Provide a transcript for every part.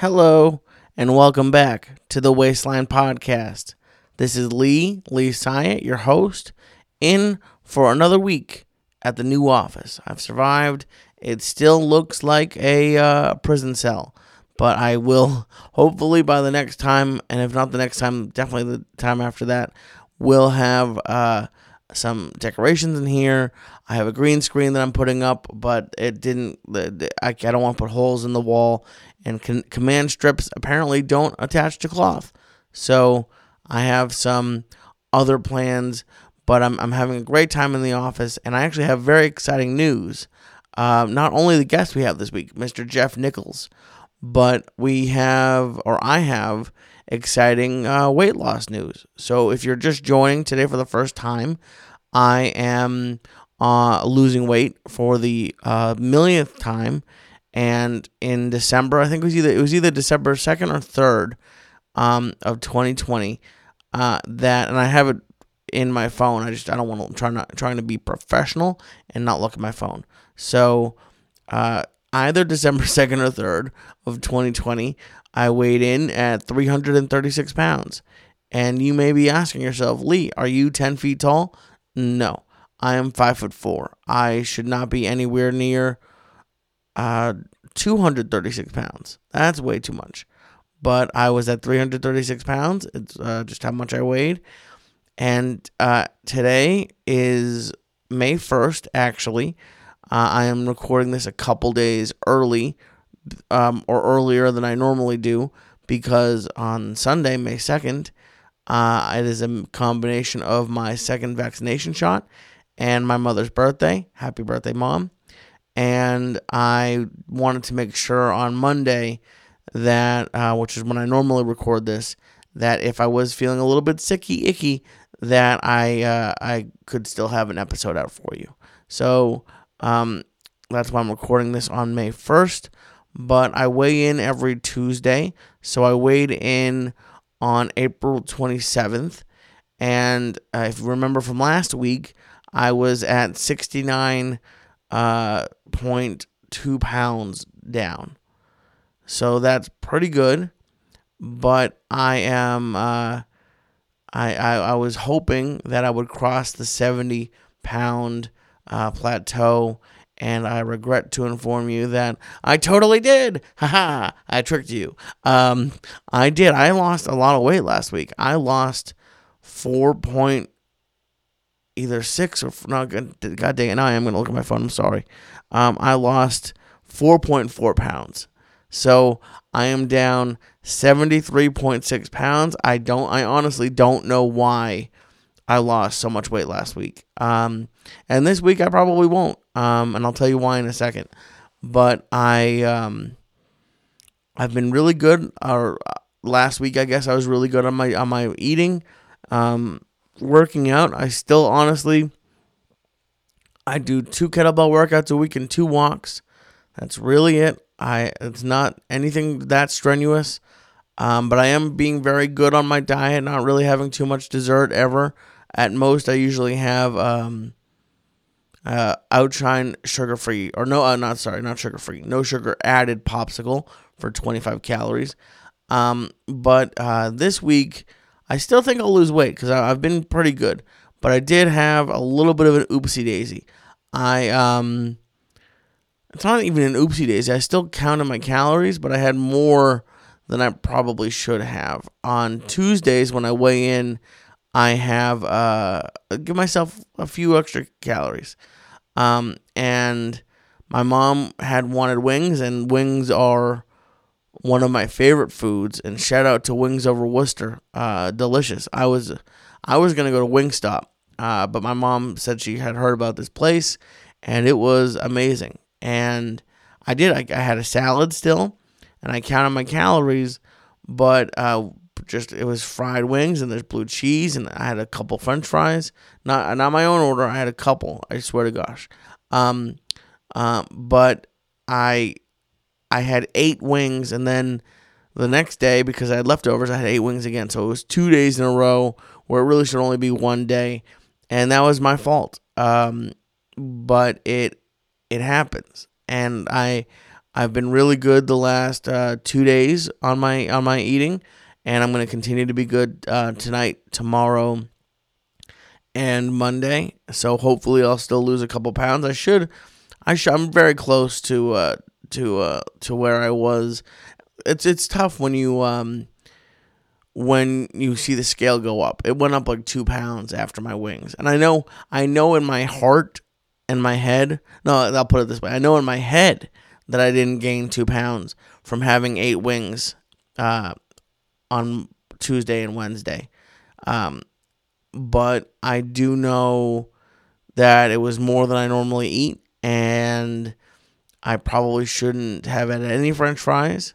Hello, and welcome back to the Waistline Podcast. This is Lee, Lee Syatt, your host, in for another week at the new office. I've survived. It still looks like a uh, prison cell, but I will hopefully by the next time, and if not the next time, definitely the time after that, we'll have uh, some decorations in here. I have a green screen that I'm putting up, but it didn't. I, I don't want to put holes in the wall and con- command strips apparently don't attach to cloth. So I have some other plans, but I'm, I'm having a great time in the office, and I actually have very exciting news. Uh, not only the guest we have this week, Mr. Jeff Nichols, but we have, or I have, exciting uh, weight loss news. So if you're just joining today for the first time, I am uh, losing weight for the uh, millionth time and in December, I think it was either it was either December second or third um, of 2020. Uh, that and I have it in my phone. I just I don't want to try not trying to be professional and not look at my phone. So uh, either December second or third of 2020, I weighed in at 336 pounds. And you may be asking yourself, Lee, are you 10 feet tall? No, I am five foot four. I should not be anywhere near uh, 236 pounds. That's way too much. But I was at 336 pounds. It's uh, just how much I weighed. And uh, today is May 1st, actually. Uh, I am recording this a couple days early um, or earlier than I normally do because on Sunday, May 2nd, uh, it is a combination of my second vaccination shot and my mother's birthday. Happy birthday, mom and I wanted to make sure on Monday that, uh, which is when I normally record this, that if I was feeling a little bit sicky icky, that I uh, I could still have an episode out for you. So um, that's why I'm recording this on May 1st. But I weigh in every Tuesday, so I weighed in on April 27th, and uh, if you remember from last week, I was at 69 uh, 0.2 pounds down. So that's pretty good. But I am, uh, I, I, I was hoping that I would cross the 70 pound uh, plateau. And I regret to inform you that I totally did. Haha, I tricked you. Um, I did. I lost a lot of weight last week. I lost 4 point either six or not. God dang it! Now I am gonna look at my phone. I'm sorry. Um, I lost 4.4 pounds, so I am down 73.6 pounds. I don't. I honestly don't know why I lost so much weight last week. Um, and this week I probably won't. Um, and I'll tell you why in a second. But I um, I've been really good. Or uh, last week I guess I was really good on my on my eating. Um, working out, I still honestly I do two kettlebell workouts a week and two walks. That's really it. I it's not anything that strenuous. Um, but I am being very good on my diet, not really having too much dessert ever. At most, I usually have um, uh, Outshine sugar free, or no, uh, not sorry, not sugar free, no sugar added popsicle for 25 calories. Um, but uh, this week, I still think I'll lose weight because I've been pretty good, but I did have a little bit of an oopsie daisy. I um, it's not even an oopsie daisy. I still counted my calories, but I had more than I probably should have. On Tuesdays when I weigh in, I have uh give myself a few extra calories. Um, and my mom had wanted wings, and wings are one of my favorite foods. And shout out to Wings Over Worcester, uh, delicious. I was I was gonna go to Wingstop, uh, but my mom said she had heard about this place, and it was amazing. And I did. I, I had a salad still, and I counted my calories, but uh, just it was fried wings and there's blue cheese, and I had a couple French fries. Not not my own order. I had a couple. I swear to gosh. Um, uh, but I I had eight wings, and then the next day, because I had leftovers, I had eight wings again. So it was two days in a row where it really should only be one day, and that was my fault. Um, but it it happens, and I I've been really good the last uh, two days on my on my eating, and I'm going to continue to be good uh, tonight, tomorrow, and Monday. So hopefully, I'll still lose a couple pounds. I should. I should. I'm very close to uh, to uh, to where I was. It's it's tough when you um when you see the scale go up. It went up like two pounds after my wings, and I know I know in my heart and my head. No, I'll put it this way. I know in my head that I didn't gain two pounds from having eight wings uh, on Tuesday and Wednesday. Um, but I do know that it was more than I normally eat, and I probably shouldn't have had any French fries.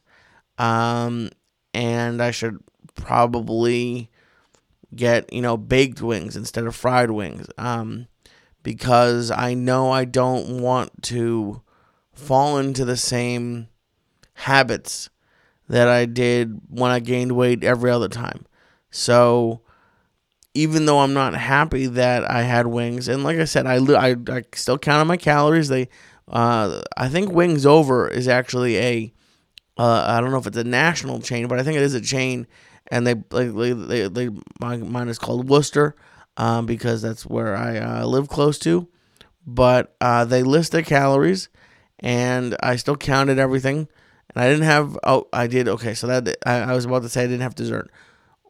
Um, and I should probably get you know baked wings instead of fried wings. Um, because I know I don't want to fall into the same habits that I did when I gained weight every other time. So even though I'm not happy that I had wings, and like I said, I I, I still counted my calories. They, uh, I think Wings Over is actually a, uh, I don't know if it's a national chain, but I think it is a chain, and they like they, they, they my, mine is called Worcester, um, because that's where I uh, live close to, but uh, they list their calories, and I still counted everything, and I didn't have oh I did okay so that I, I was about to say I didn't have dessert.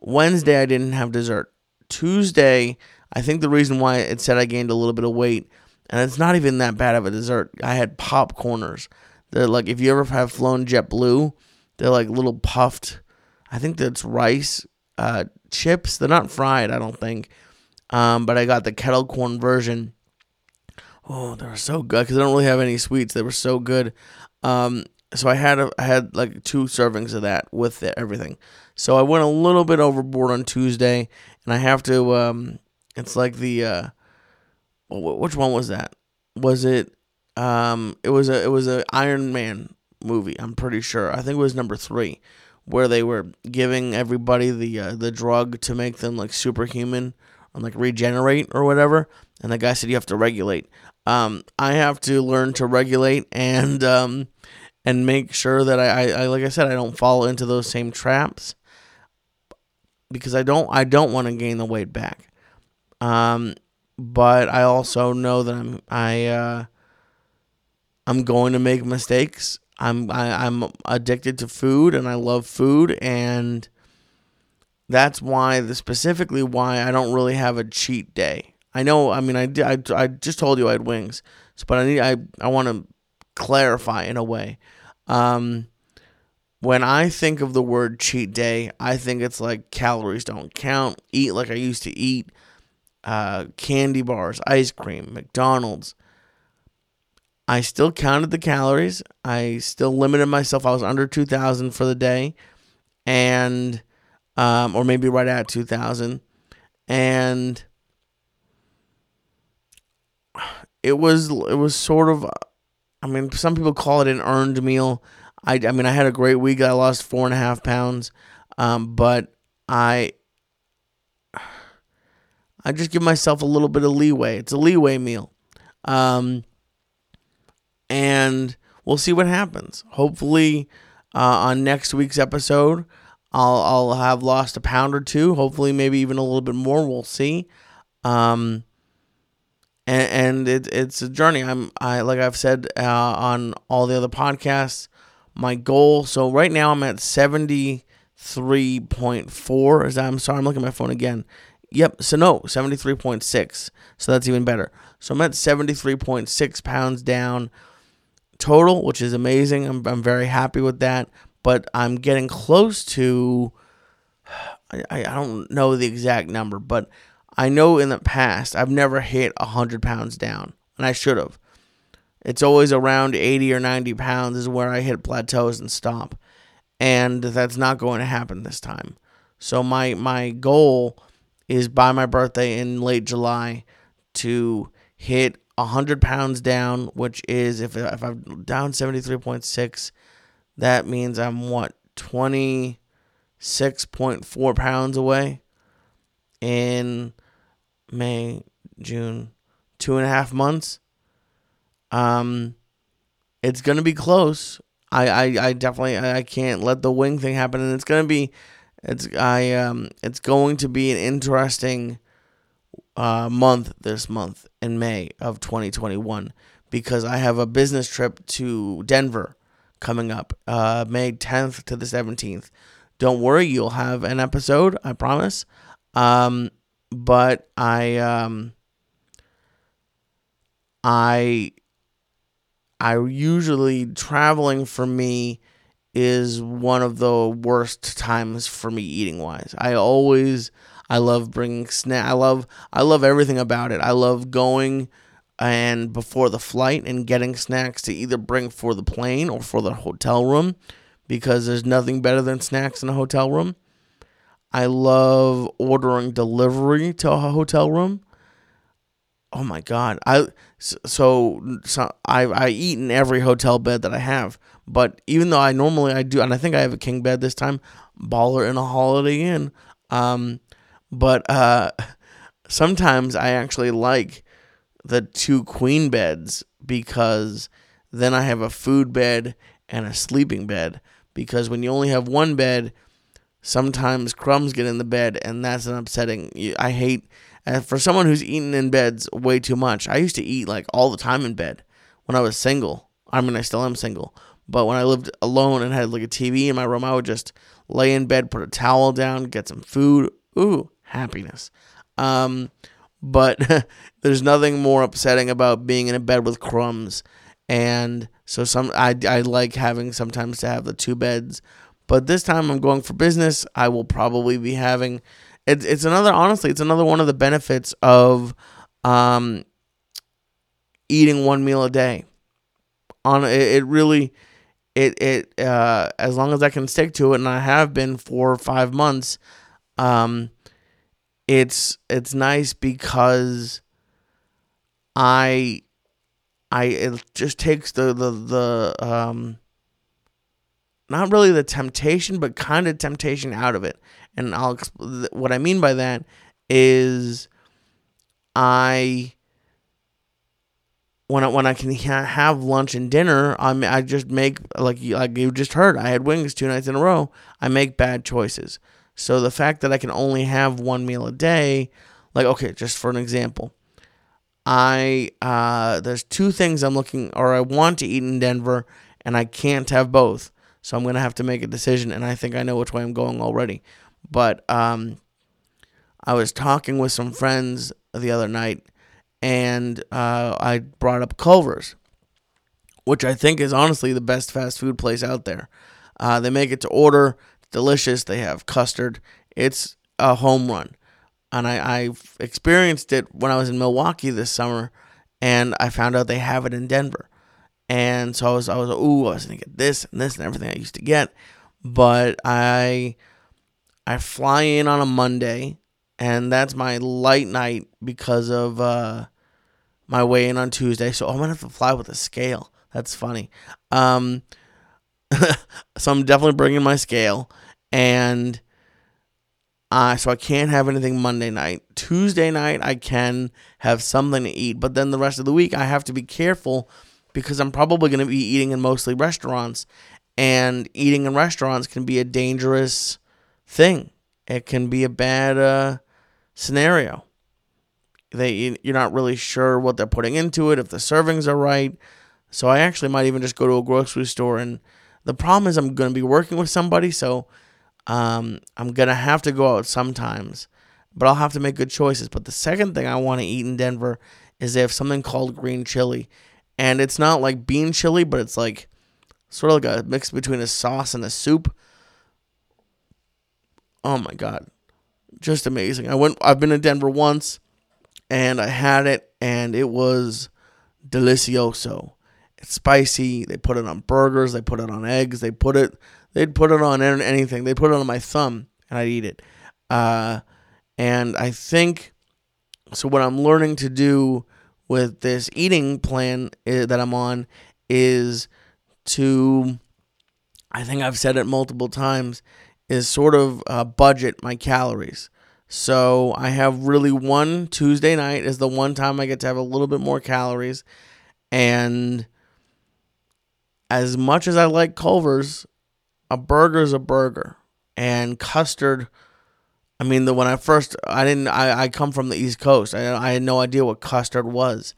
Wednesday I didn't have dessert. Tuesday, I think the reason why it said I gained a little bit of weight, and it's not even that bad of a dessert. I had popcorners. They're like if you ever have flown JetBlue, they're like little puffed. I think that's rice uh, chips. They're not fried. I don't think. Um, but I got the kettle corn version. Oh, they were so good because I don't really have any sweets. They were so good. Um, so I had a, I had like two servings of that with it, everything. So I went a little bit overboard on Tuesday, and I have to. Um, it's like the uh, which one was that? Was it? Um, it was a it was a Iron Man movie. I'm pretty sure. I think it was number three, where they were giving everybody the uh, the drug to make them like superhuman and like regenerate or whatever. And the guy said you have to regulate. Um, I have to learn to regulate and um, and make sure that I, I, I like I said I don't fall into those same traps because I don't I don't want to gain the weight back. Um, but I also know that I'm I uh, I'm going to make mistakes. I'm I, I'm addicted to food and I love food and that's why the specifically why I don't really have a cheat day. I know. I mean, I I, I just told you I had wings, but I need I I want to clarify in a way. Um, when I think of the word cheat day, I think it's like calories don't count, eat like I used to eat, uh, candy bars, ice cream, McDonald's. I still counted the calories. I still limited myself. I was under 2,000 for the day. And, um, or maybe right at 2,000. And it was, it was sort of, I mean, some people call it an earned meal. I, I mean, I had a great week. I lost four and a half pounds, um, but I, I just give myself a little bit of leeway. It's a leeway meal, um, and we'll see what happens. Hopefully, uh, on next week's episode, I'll I'll have lost a pound or two. Hopefully, maybe even a little bit more. We'll see. Um, and, and it, it's a journey. I'm I like I've said uh, on all the other podcasts my goal. So right now I'm at 73.4. Is that, I'm sorry, I'm looking at my phone again. Yep, so no, 73.6. So that's even better. So I'm at 73.6 pounds down total, which is amazing. I'm, I'm very happy with that. But I'm getting close to, I, I don't know the exact number, but I know in the past I've never hit 100 pounds down, and I should have. It's always around 80 or 90 pounds is where I hit plateaus and stop. And that's not going to happen this time. So my my goal is by my birthday in late July to hit 100 pounds down, which is if if I'm down 73.6, that means I'm what 26.4 pounds away in May, June, two and a half months. Um, it's gonna be close. I, I, I definitely I can't let the wing thing happen, and it's gonna be, it's I um it's going to be an interesting uh, month this month in May of 2021 because I have a business trip to Denver coming up uh, May 10th to the 17th. Don't worry, you'll have an episode, I promise. Um, but I um, I I usually traveling for me is one of the worst times for me eating wise. I always I love bringing snack. I love I love everything about it. I love going and before the flight and getting snacks to either bring for the plane or for the hotel room because there's nothing better than snacks in a hotel room. I love ordering delivery to a hotel room oh my god i so, so i i eat in every hotel bed that i have but even though i normally i do and i think i have a king bed this time baller in a holiday inn um but uh sometimes i actually like the two queen beds because then i have a food bed and a sleeping bed because when you only have one bed sometimes crumbs get in the bed and that's an upsetting i hate and for someone who's eaten in beds way too much, I used to eat like all the time in bed when I was single. I mean, I still am single. But when I lived alone and had like a TV in my room, I would just lay in bed, put a towel down, get some food. Ooh, happiness. Um, but there's nothing more upsetting about being in a bed with crumbs. And so some I, I like having sometimes to have the two beds. But this time I'm going for business. I will probably be having it's it's another honestly, it's another one of the benefits of um, eating one meal a day. On it, it really it it uh, as long as I can stick to it, and I have been for five months. Um, it's it's nice because I I it just takes the the the um not really the temptation, but kind of temptation out of it. And I'll what I mean by that is I when I, when I can ha- have lunch and dinner, I I just make like like you just heard. I had wings two nights in a row. I make bad choices. So the fact that I can only have one meal a day, like okay, just for an example, I uh, there's two things I'm looking or I want to eat in Denver, and I can't have both. So I'm gonna have to make a decision, and I think I know which way I'm going already. But um, I was talking with some friends the other night, and uh, I brought up Culver's, which I think is honestly the best fast food place out there. Uh, they make it to order, delicious. They have custard. It's a home run, and I I've experienced it when I was in Milwaukee this summer, and I found out they have it in Denver. And so I was, I was, ooh, I was gonna get this and this and everything I used to get, but I I fly in on a Monday, and that's my light night because of uh, my weigh in on Tuesday. So I'm gonna have to fly with a scale. That's funny. Um, so I'm definitely bringing my scale, and uh, so I can't have anything Monday night. Tuesday night I can have something to eat, but then the rest of the week I have to be careful because I'm probably going to be eating in mostly restaurants, and eating in restaurants can be a dangerous thing. It can be a bad uh, scenario. They you're not really sure what they're putting into it, if the servings are right. So I actually might even just go to a grocery store. And the problem is I'm going to be working with somebody, so um, I'm to have to go out sometimes. But I'll have to make good choices. But the second thing I want to eat in Denver is they have something called green chili. And it's not like bean chili, but it's like sort of like a mix between a sauce and a soup. Oh my god. Just amazing. I went I've been to Denver once and I had it and it was delicioso. It's spicy. They put it on burgers, they put it on eggs, they put it they'd put it on anything. They'd put it on my thumb and I'd eat it. Uh, and I think so what I'm learning to do with this eating plan eh, that I'm on is to I think I've said it multiple times is sort of uh, budget my calories. So I have really one Tuesday night is the one time I get to have a little bit more calories, and as much as I like Culver's, a burger's a burger. And custard, I mean, the when I first, I didn't, I, I come from the East Coast. I, I had no idea what custard was.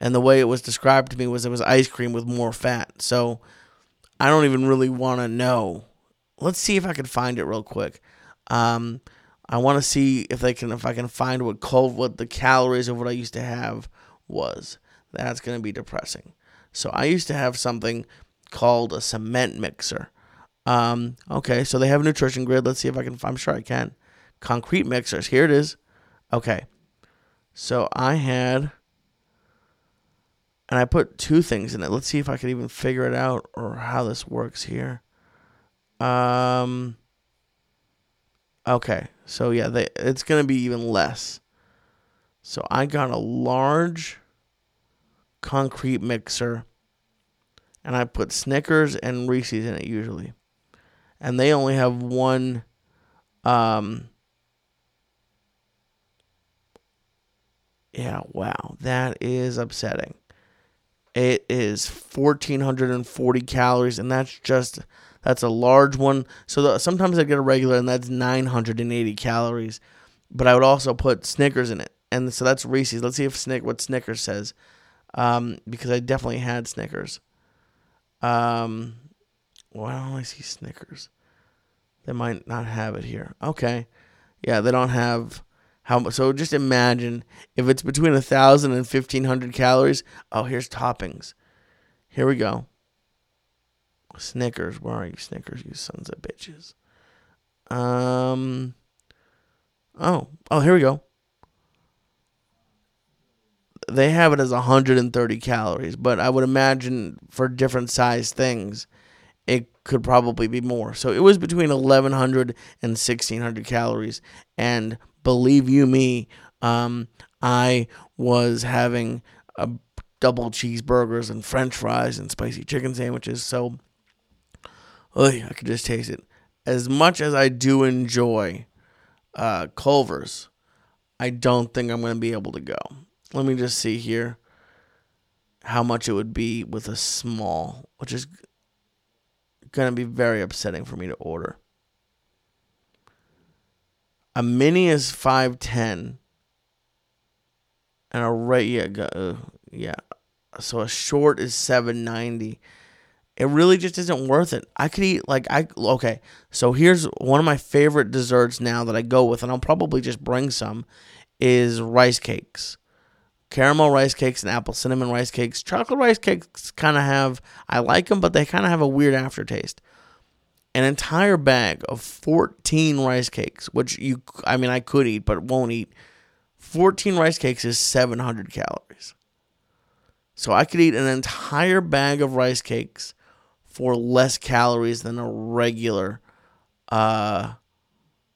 And the way it was described to me was it was ice cream with more fat. So I don't even really want to know. Let's see if I can find it real quick. Um, I want to see if they can, if I can find what Culver, what the calories of what I used to have was. That's going to be depressing. So I used to have something called a cement mixer. Um, okay, so they have a nutrition grid. Let's see if I can. I'm sure I can. Concrete mixers. Here it is. Okay, so I had, and I put two things in it. Let's see if I can even figure it out or how this works here. Um. Okay, so yeah, they, it's gonna be even less. So I got a large concrete mixer and I put Snickers and Reese's in it usually. And they only have one um Yeah, wow. That is upsetting. It is 1440 calories and that's just that's a large one. So the, sometimes I get a regular and that's 980 calories. But I would also put Snickers in it. And so that's Reese's. Let's see if Snick what Snickers says. Um, because I definitely had Snickers. Um, why don't I see Snickers? They might not have it here. Okay, yeah, they don't have how much. So just imagine if it's between a thousand and fifteen hundred calories. Oh, here's toppings. Here we go. Snickers, where are you, Snickers? You sons of bitches. Um. Oh, oh, here we go they have it as 130 calories, but I would imagine for different size things, it could probably be more. So it was between 1100 and 1600 calories. And believe you me, um, I was having a double cheeseburgers and french fries and spicy chicken sandwiches. So I could just taste it. As much as I do enjoy uh, Culver's, I don't think I'm going to be able to go. Let me just see here how much it would be with a small, which is going to be very upsetting for me to order. A mini is 510 and a right yeah, uh, yeah. So a short is 790. It really just isn't worth it. I could eat like I okay. So here's one of my favorite desserts now that I go with and I'll probably just bring some is rice cakes caramel rice cakes and apple cinnamon rice cakes. Chocolate rice cakes kind of have, I like them, but they kind of have a weird aftertaste. An entire bag of 14 rice cakes, which you, I mean, I could eat, but won't eat. 14 rice cakes is 700 calories. So I could eat an entire bag of rice cakes for less calories than a regular, uh,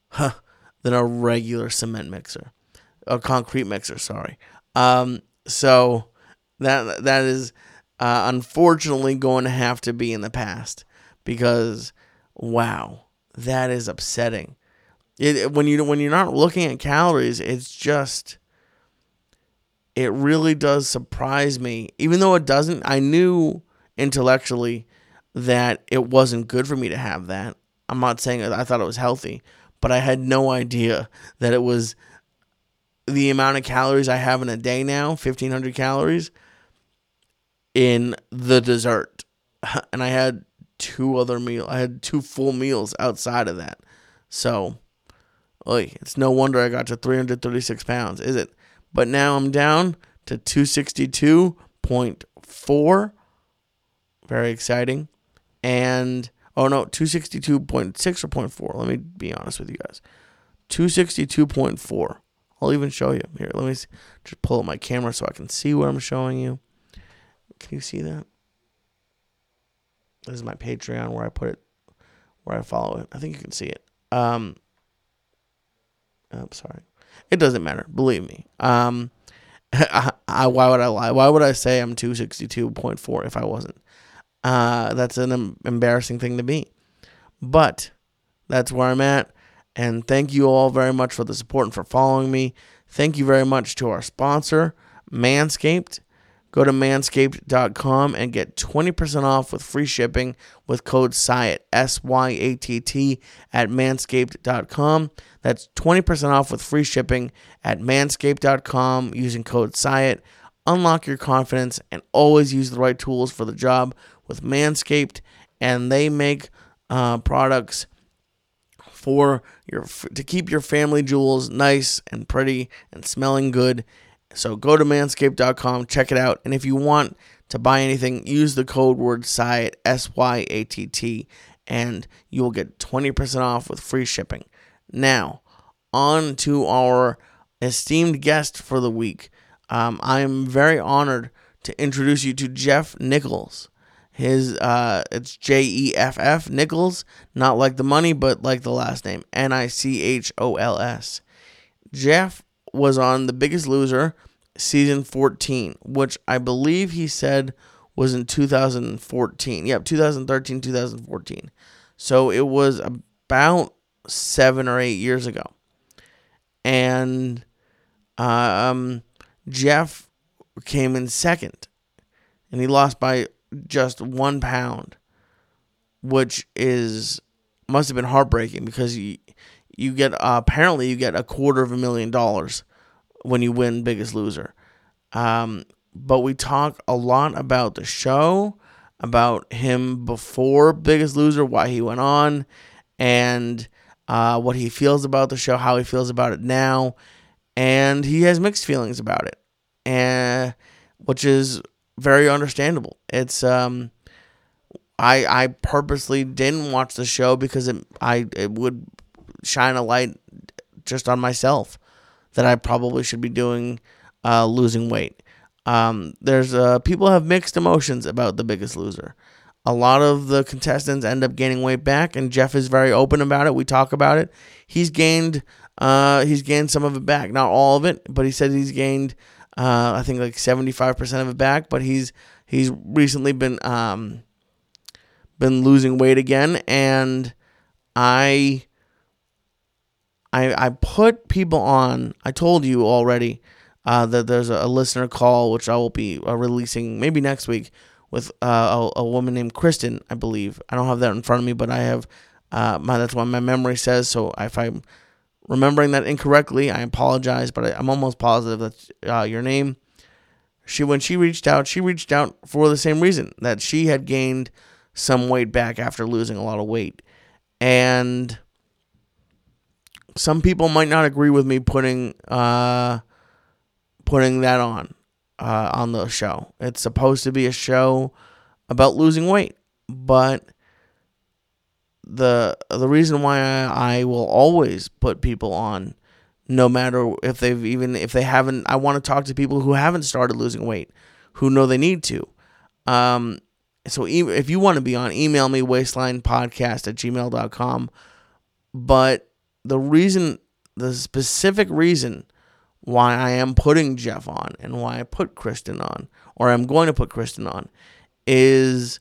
huh, than a regular cement mixer, a concrete mixer. Sorry. Um, so that that is uh, unfortunately going to have to be in the past because wow, that is upsetting. It, when you when you're not looking at calories, it's just it really does surprise me. Even though it doesn't, I knew intellectually that it wasn't good for me to have that. I'm not saying I thought it was healthy, but I had no idea that it was the amount of calories I have in a day now, 1500 calories in the dessert. And I had two other meal. I had two full meals outside of that. So, oy, it's no wonder I got to 336 pounds, is it? But now I'm down to 262.4. Very exciting. And oh no, 262.6 or 0.4. Let me be honest with you guys. 262.4. I'll even show you. Here, let me see. just pull up my camera so I can see what I'm showing you. Can you see that? This is my Patreon where I put it, where I follow it. I think you can see it. Um, I'm sorry. It doesn't matter. Believe me. Um, I, I, why would I lie? Why would I say I'm 262.4 if I wasn't? Uh, that's an embarrassing thing to be. But that's where I'm at. And thank you all very much for the support and for following me. Thank you very much to our sponsor, Manscaped. Go to manscaped.com and get 20% off with free shipping with code SYATT, S Y A T T, at manscaped.com. That's 20% off with free shipping at manscaped.com using code SYATT. Unlock your confidence and always use the right tools for the job with Manscaped. And they make uh, products for your to keep your family jewels nice and pretty and smelling good so go to manscaped.com, check it out. And if you want to buy anything, use the code word SYATT, S Y A T T, and you will get 20% off with free shipping. Now, on to our esteemed guest for the week. Um, I am very honored to introduce you to Jeff Nichols. His uh, it's J E F F Nichols, not like the money, but like the last name N I C H O L S. Jeff was on The Biggest Loser season 14, which I believe he said was in 2014. Yep, 2013, 2014. So it was about seven or eight years ago. And um, Jeff came in second, and he lost by just one pound, which is must have been heartbreaking because you you get uh, apparently you get a quarter of a million dollars when you win Biggest Loser. Um, but we talk a lot about the show, about him before Biggest Loser, why he went on, and uh, what he feels about the show, how he feels about it now, and he has mixed feelings about it, and which is very understandable. It's um, I I purposely didn't watch the show because it I it would shine a light just on myself that I probably should be doing uh, losing weight. Um, there's uh, people have mixed emotions about The Biggest Loser. A lot of the contestants end up gaining weight back, and Jeff is very open about it. We talk about it. He's gained uh, he's gained some of it back, not all of it, but he said he's gained uh, I think like seventy five percent of it back. But he's he's recently been um, been losing weight again, and I I I put people on. I told you already uh, that there's a, listener call which I will be uh, releasing maybe next week with uh, a, a, woman named Kristen, I believe. I don't have that in front of me, but I have uh, my that's what my memory says. So if I'm remembering that incorrectly, I apologize, but I, am almost positive that's uh, your name. She when she reached out, she reached out for the same reason that she had gained some weight back after losing a lot of weight, and some people might not agree with me putting uh, putting that on uh, on the show. It's supposed to be a show about losing weight, but the the reason why I, will always put people on, no matter if they've even if they haven't, I want to talk to people who haven't started losing weight, who know they need to. Um, so if you want to be on, email me waistlinepodcast at gmail.com. But the reason, the specific reason why I am putting Jeff on and why I put Kristen on, or I'm going to put Kristen on, is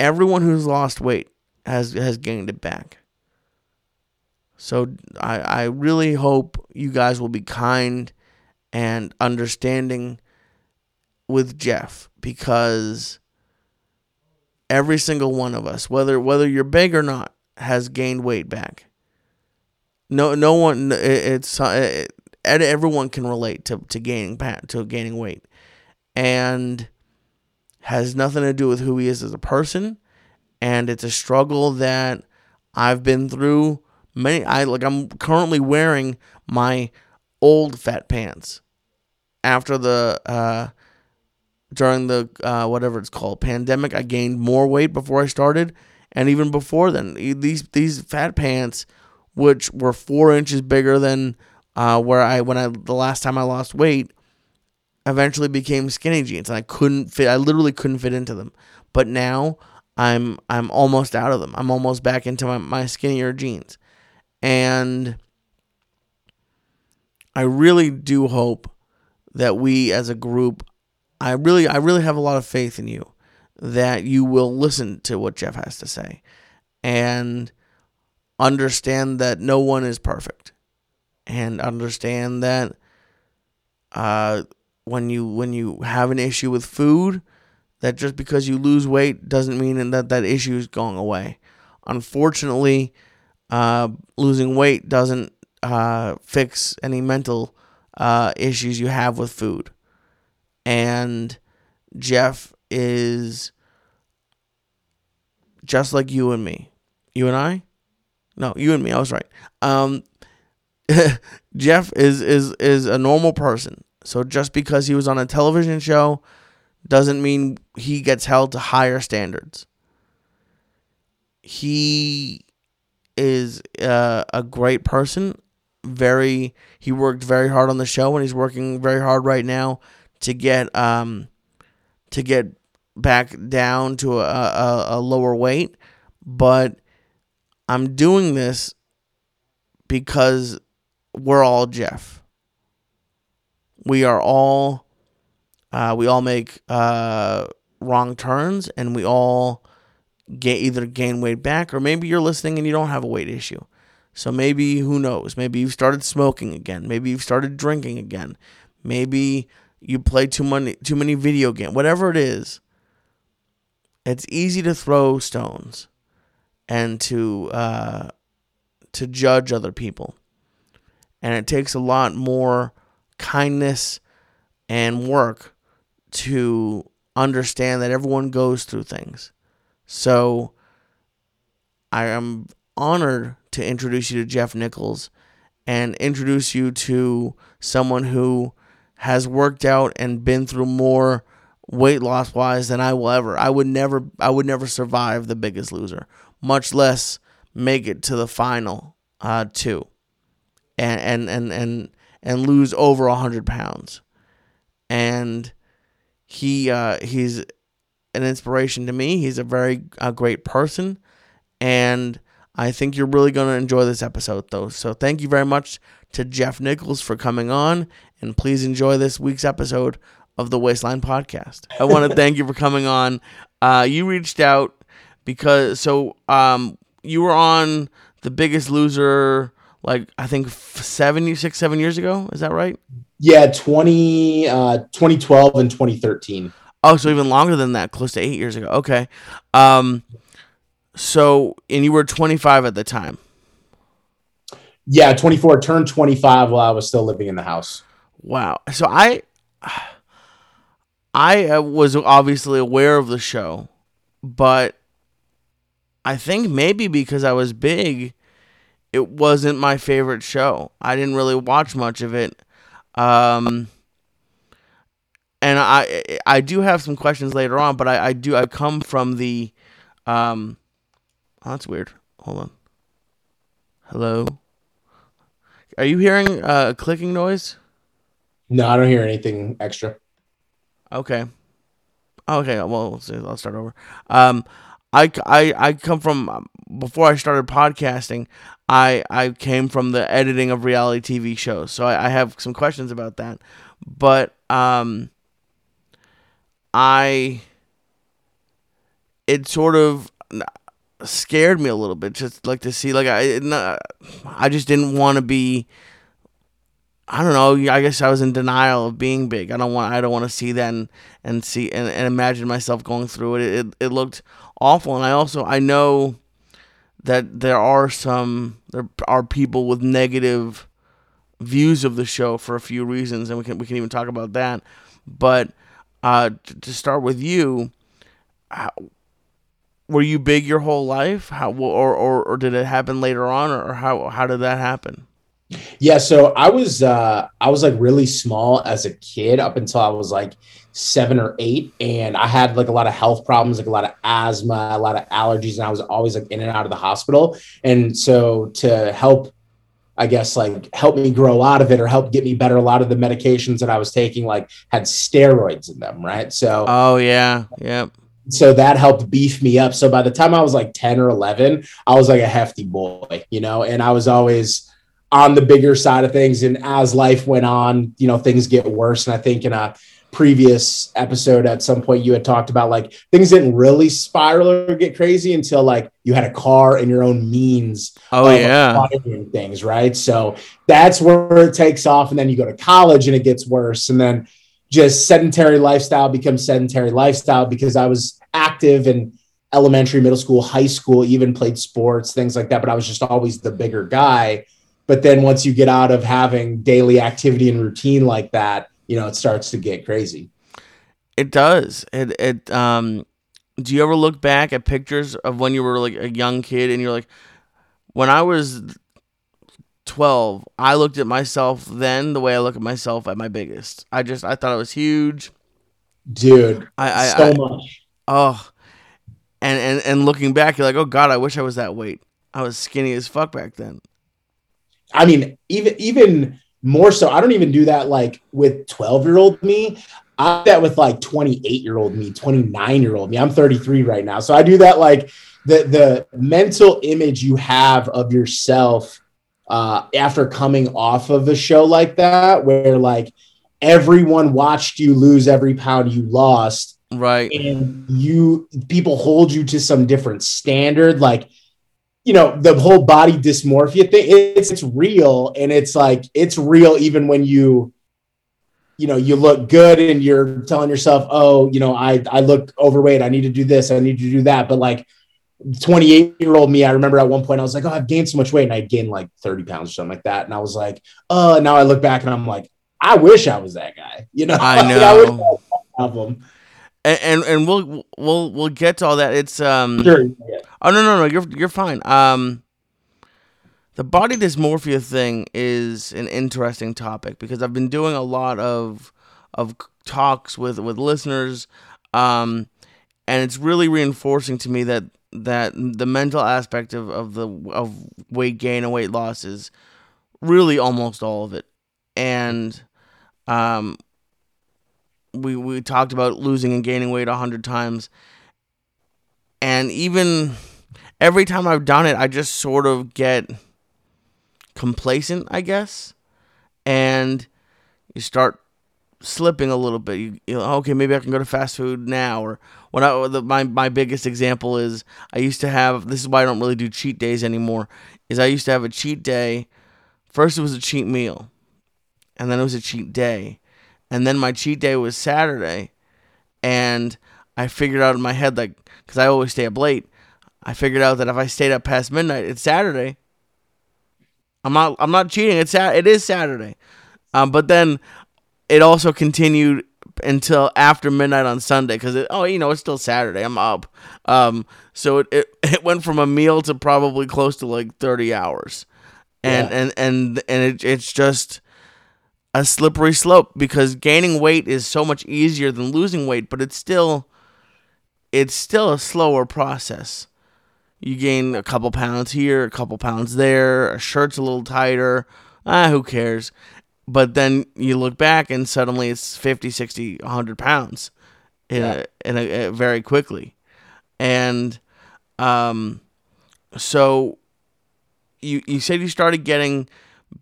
everyone who's lost weight has has gained it back. So I I really hope you guys will be kind and understanding with Jeff because every single one of us, whether whether you're big or not, has gained weight back. No, no one. It's uh, it, everyone can relate to to gaining to gaining weight, and has nothing to do with who he is as a person, and it's a struggle that I've been through. Many I like. I'm currently wearing my old fat pants after the uh, during the uh, whatever it's called pandemic. I gained more weight before I started and even before then, these these fat pants, which were four inches bigger than uh, where I when I the last time I lost weight, eventually became skinny jeans, and I couldn't fit. I literally couldn't fit into them. But now I'm I'm almost out of them. I'm almost back into my, my skinnier jeans, and I really do hope that we as a group, I really I really have a lot of faith in you that you will listen to what Jeff has to say and understand that no one is perfect and understand that uh, when you when you have an issue with food that just because you lose weight doesn't mean that that issue is going away. Unfortunately, uh, losing weight doesn't uh, fix any mental uh, issues you have with food. And Jeff is just like you and me. You and I? No, you and me. I was right. Um, Jeff is is is a normal person. So just because he was on a television show doesn't mean he gets held to higher standards. He is uh, a great person. Very, he worked very hard on the show, and he's working very hard right now to get um to get back down to a, a, a lower weight. But I'm doing this because we're all Jeff. We are all uh, we all make uh, wrong turns, and we all get either gain weight back, or maybe you're listening and you don't have a weight issue. So maybe who knows? Maybe you've started smoking again. Maybe you've started drinking again. Maybe you play too many too many video games. Whatever it is, it's easy to throw stones and to uh, to judge other people, and it takes a lot more kindness and work to understand that everyone goes through things. So I am honored to introduce you to Jeff Nichols and introduce you to someone who has worked out and been through more weight loss wise than I will ever. I would never I would never survive the biggest loser, much less make it to the final uh two. And and and and, and lose over a hundred pounds. And he uh, he's an inspiration to me. He's a very uh, great person, and I think you're really going to enjoy this episode, though. So thank you very much to Jeff Nichols for coming on, and please enjoy this week's episode of the Waistline Podcast. I want to thank you for coming on. Uh, you reached out because so um, you were on The Biggest Loser, like I think seven, six, seven years ago. Is that right? Yeah, 20, uh, 2012 and 2013. Oh, so even longer than that, close to eight years ago. Okay. Um, so, and you were 25 at the time. Yeah, 24, turned 25 while I was still living in the house. Wow. So I, I uh, was obviously aware of the show, but I think maybe because I was big, it wasn't my favorite show. I didn't really watch much of it. Um, and I I do have some questions later on, but I, I do I come from the um oh, that's weird. Hold on. Hello. Are you hearing uh, a clicking noise? No, I don't hear anything extra. Okay. Okay, well. I'll start over. Um, I, I, I come from before I started podcasting. I I came from the editing of reality TV shows, so I, I have some questions about that. But um, I it sort of scared me a little bit, just like to see like I I just didn't want to be. I don't know. I guess I was in denial of being big. I don't want. I don't want to see that and, and see and, and imagine myself going through it. It it looked awful, and I also I know that there are some there are people with negative views of the show for a few reasons, and we can we can even talk about that. But uh, to, to start with you, how, were you big your whole life? How or, or or did it happen later on, or how how did that happen? Yeah, so I was uh I was like really small as a kid up until I was like seven or eight, and I had like a lot of health problems, like a lot of asthma, a lot of allergies, and I was always like in and out of the hospital. And so to help, I guess like help me grow out of it or help get me better, a lot of the medications that I was taking like had steroids in them, right? So oh yeah, yep. So that helped beef me up. So by the time I was like 10 or 11, I was like a hefty boy, you know, and I was always on the bigger side of things. And as life went on, you know, things get worse. And I think in a previous episode at some point you had talked about like things didn't really spiral or get crazy until like you had a car and your own means oh yeah things right so that's where it takes off and then you go to college and it gets worse and then just sedentary lifestyle becomes sedentary lifestyle because I was active in elementary, middle school, high school, even played sports, things like that. But I was just always the bigger guy. But then once you get out of having daily activity and routine like that, you know, it starts to get crazy. It does. It it um do you ever look back at pictures of when you were like a young kid and you're like when I was 12, I looked at myself then the way I look at myself at my biggest. I just I thought it was huge. Dude, I, I so I, much. Oh, and and and looking back, you're like, oh god, I wish I was that weight. I was skinny as fuck back then. I mean, even even more so. I don't even do that like with 12 year old me. I do that with like 28 year old me, 29 year old me. I'm 33 right now, so I do that like the the mental image you have of yourself uh, after coming off of a show like that, where like everyone watched you lose every pound you lost, Right. and you people hold you to some different standard, like you know the whole body dysmorphia thing. It's it's real, and it's like it's real even when you you know you look good and you're telling yourself oh you know i i look overweight i need to do this i need to do that but like 28 year old me, I remember at one point I was like, oh, I've gained so much weight and I gained like 30 pounds or something like that. And I was like, oh, now I look back and I'm like, I wish I was that guy. You know, I wish know. I was that problem. And, and and we'll we'll we'll get to all that. It's um Sure. Yeah. Oh no no no you're you're fine. Um the body dysmorphia thing is an interesting topic because I've been doing a lot of of talks with with listeners um and it's really reinforcing to me that that the mental aspect of, of the of weight gain and weight loss is really almost all of it. And um we we talked about losing and gaining weight a hundred times. And even every time I've done it, I just sort of get complacent, I guess. And you start slipping a little bit. You, you know, okay, maybe I can go to fast food now. Or when I the, my my biggest example is I used to have. This is why I don't really do cheat days anymore. Is I used to have a cheat day. First, it was a cheat meal, and then it was a cheat day, and then my cheat day was Saturday, and I figured out in my head like because I always stay up late. I figured out that if I stayed up past midnight, it's Saturday. I'm not. I'm not cheating. It's It is Saturday. Um, but then it also continued until after midnight on Sunday because oh you know it's still Saturday I'm up um so it, it, it went from a meal to probably close to like 30 hours and Yeah. and and and it, it's just a slippery slope because gaining weight is so much easier than losing weight but it's still it's still a slower process. You gain a couple pounds here a couple pounds there a shirt's a little tighter. Ah who cares? But then you look back and suddenly it's 50 60 100 pounds in Yeah. a, in a, a very quickly. And um so you you said you started getting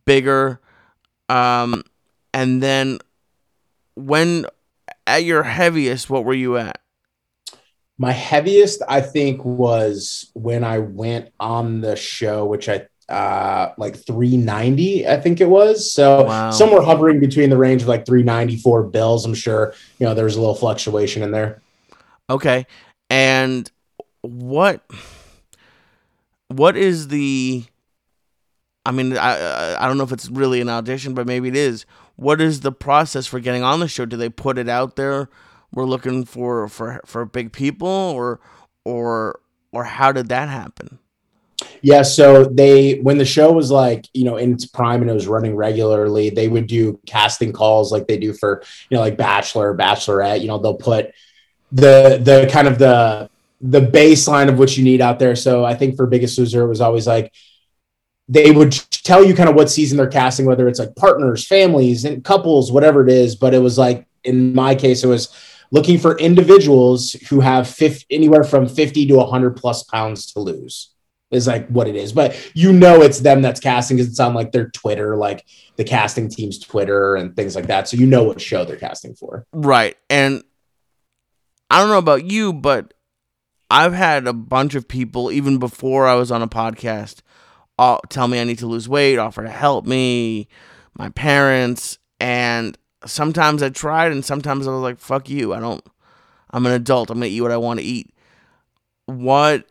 bigger um and then when at your heaviest what were you at My heaviest, I think, was when I went on the show, which I uh like 390, I think it was. So Wow. somewhere hovering between the range of like 394 bills. I'm sure you know there's a little fluctuation in there. Okay. And what what is the I mean, I I- I don't know if it's really an audition, but maybe it is. What is the process for getting on the show? Do they put it out there? We're looking for for for big people or or or how did that happen? Yeah, so they when the show was like, you know, in its prime and it was running regularly, they would do casting calls like they do for, you know, like Bachelor, Bachelorette, you know, they'll put the the kind of the the baseline of what you need out there. So I think for Biggest Loser it was always like they would tell you kind of what season they're casting, whether it's like partners, families, and couples, whatever it is. But it was like in my case, it was looking for individuals who have 50, anywhere from 50 to 100 plus pounds to lose is like what it is. But you know it's them that's casting because it's on like their Twitter, like the casting team's Twitter and things like that. So you know what show they're casting for. Right. And I don't know about you, but I've had a bunch of people, even before I was on a podcast, uh, tell me I need to lose weight, offer to help me, my parents. And sometimes I tried and sometimes I was like, fuck you. I don't I'm an adult. I'm gonna eat what I want to eat. What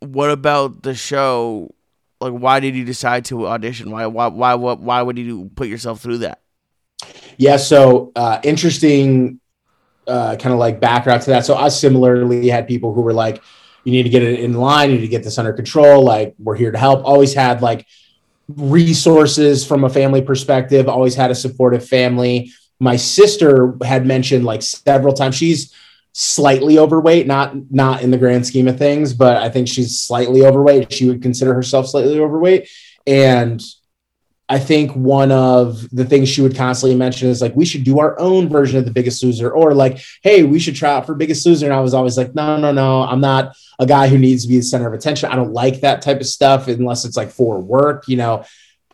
what about the show? Like why did you decide to audition? Why why why what why would you put yourself through that? Yeah, so uh interesting uh kind of like background to that. So I similarly had people who were like, you need to get it in line, you need to get this under control, like we're here to help. Always had like resources from a family perspective, always had a supportive family. My sister had mentioned like several times she's slightly overweight, not not in the grand scheme of things, but I think she's slightly overweight. She would consider herself slightly overweight. And I think one of the things she would constantly mention is like, we should do our own version of the biggest loser, or like, hey, we should try out for biggest loser. And I was always like, no, no, no, I'm not a guy who needs to be the center of attention. I don't like that type of stuff unless it's like for work, you know,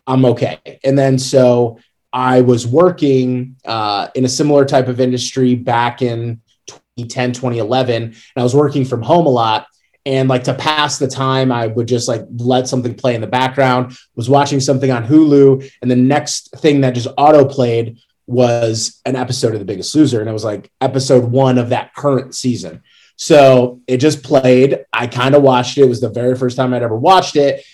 I'm okay. And then so I was working uh, in a similar type of industry back in 2010, 2011, and I was working from home a lot and like to pass the time i would just like let something play in the background. Was watching something on hulu and the next thing that just auto played was an episode of the biggest loser and it was like episode one of that current season. So it just played. I kind of watched it. It was the very first time i'd ever watched it.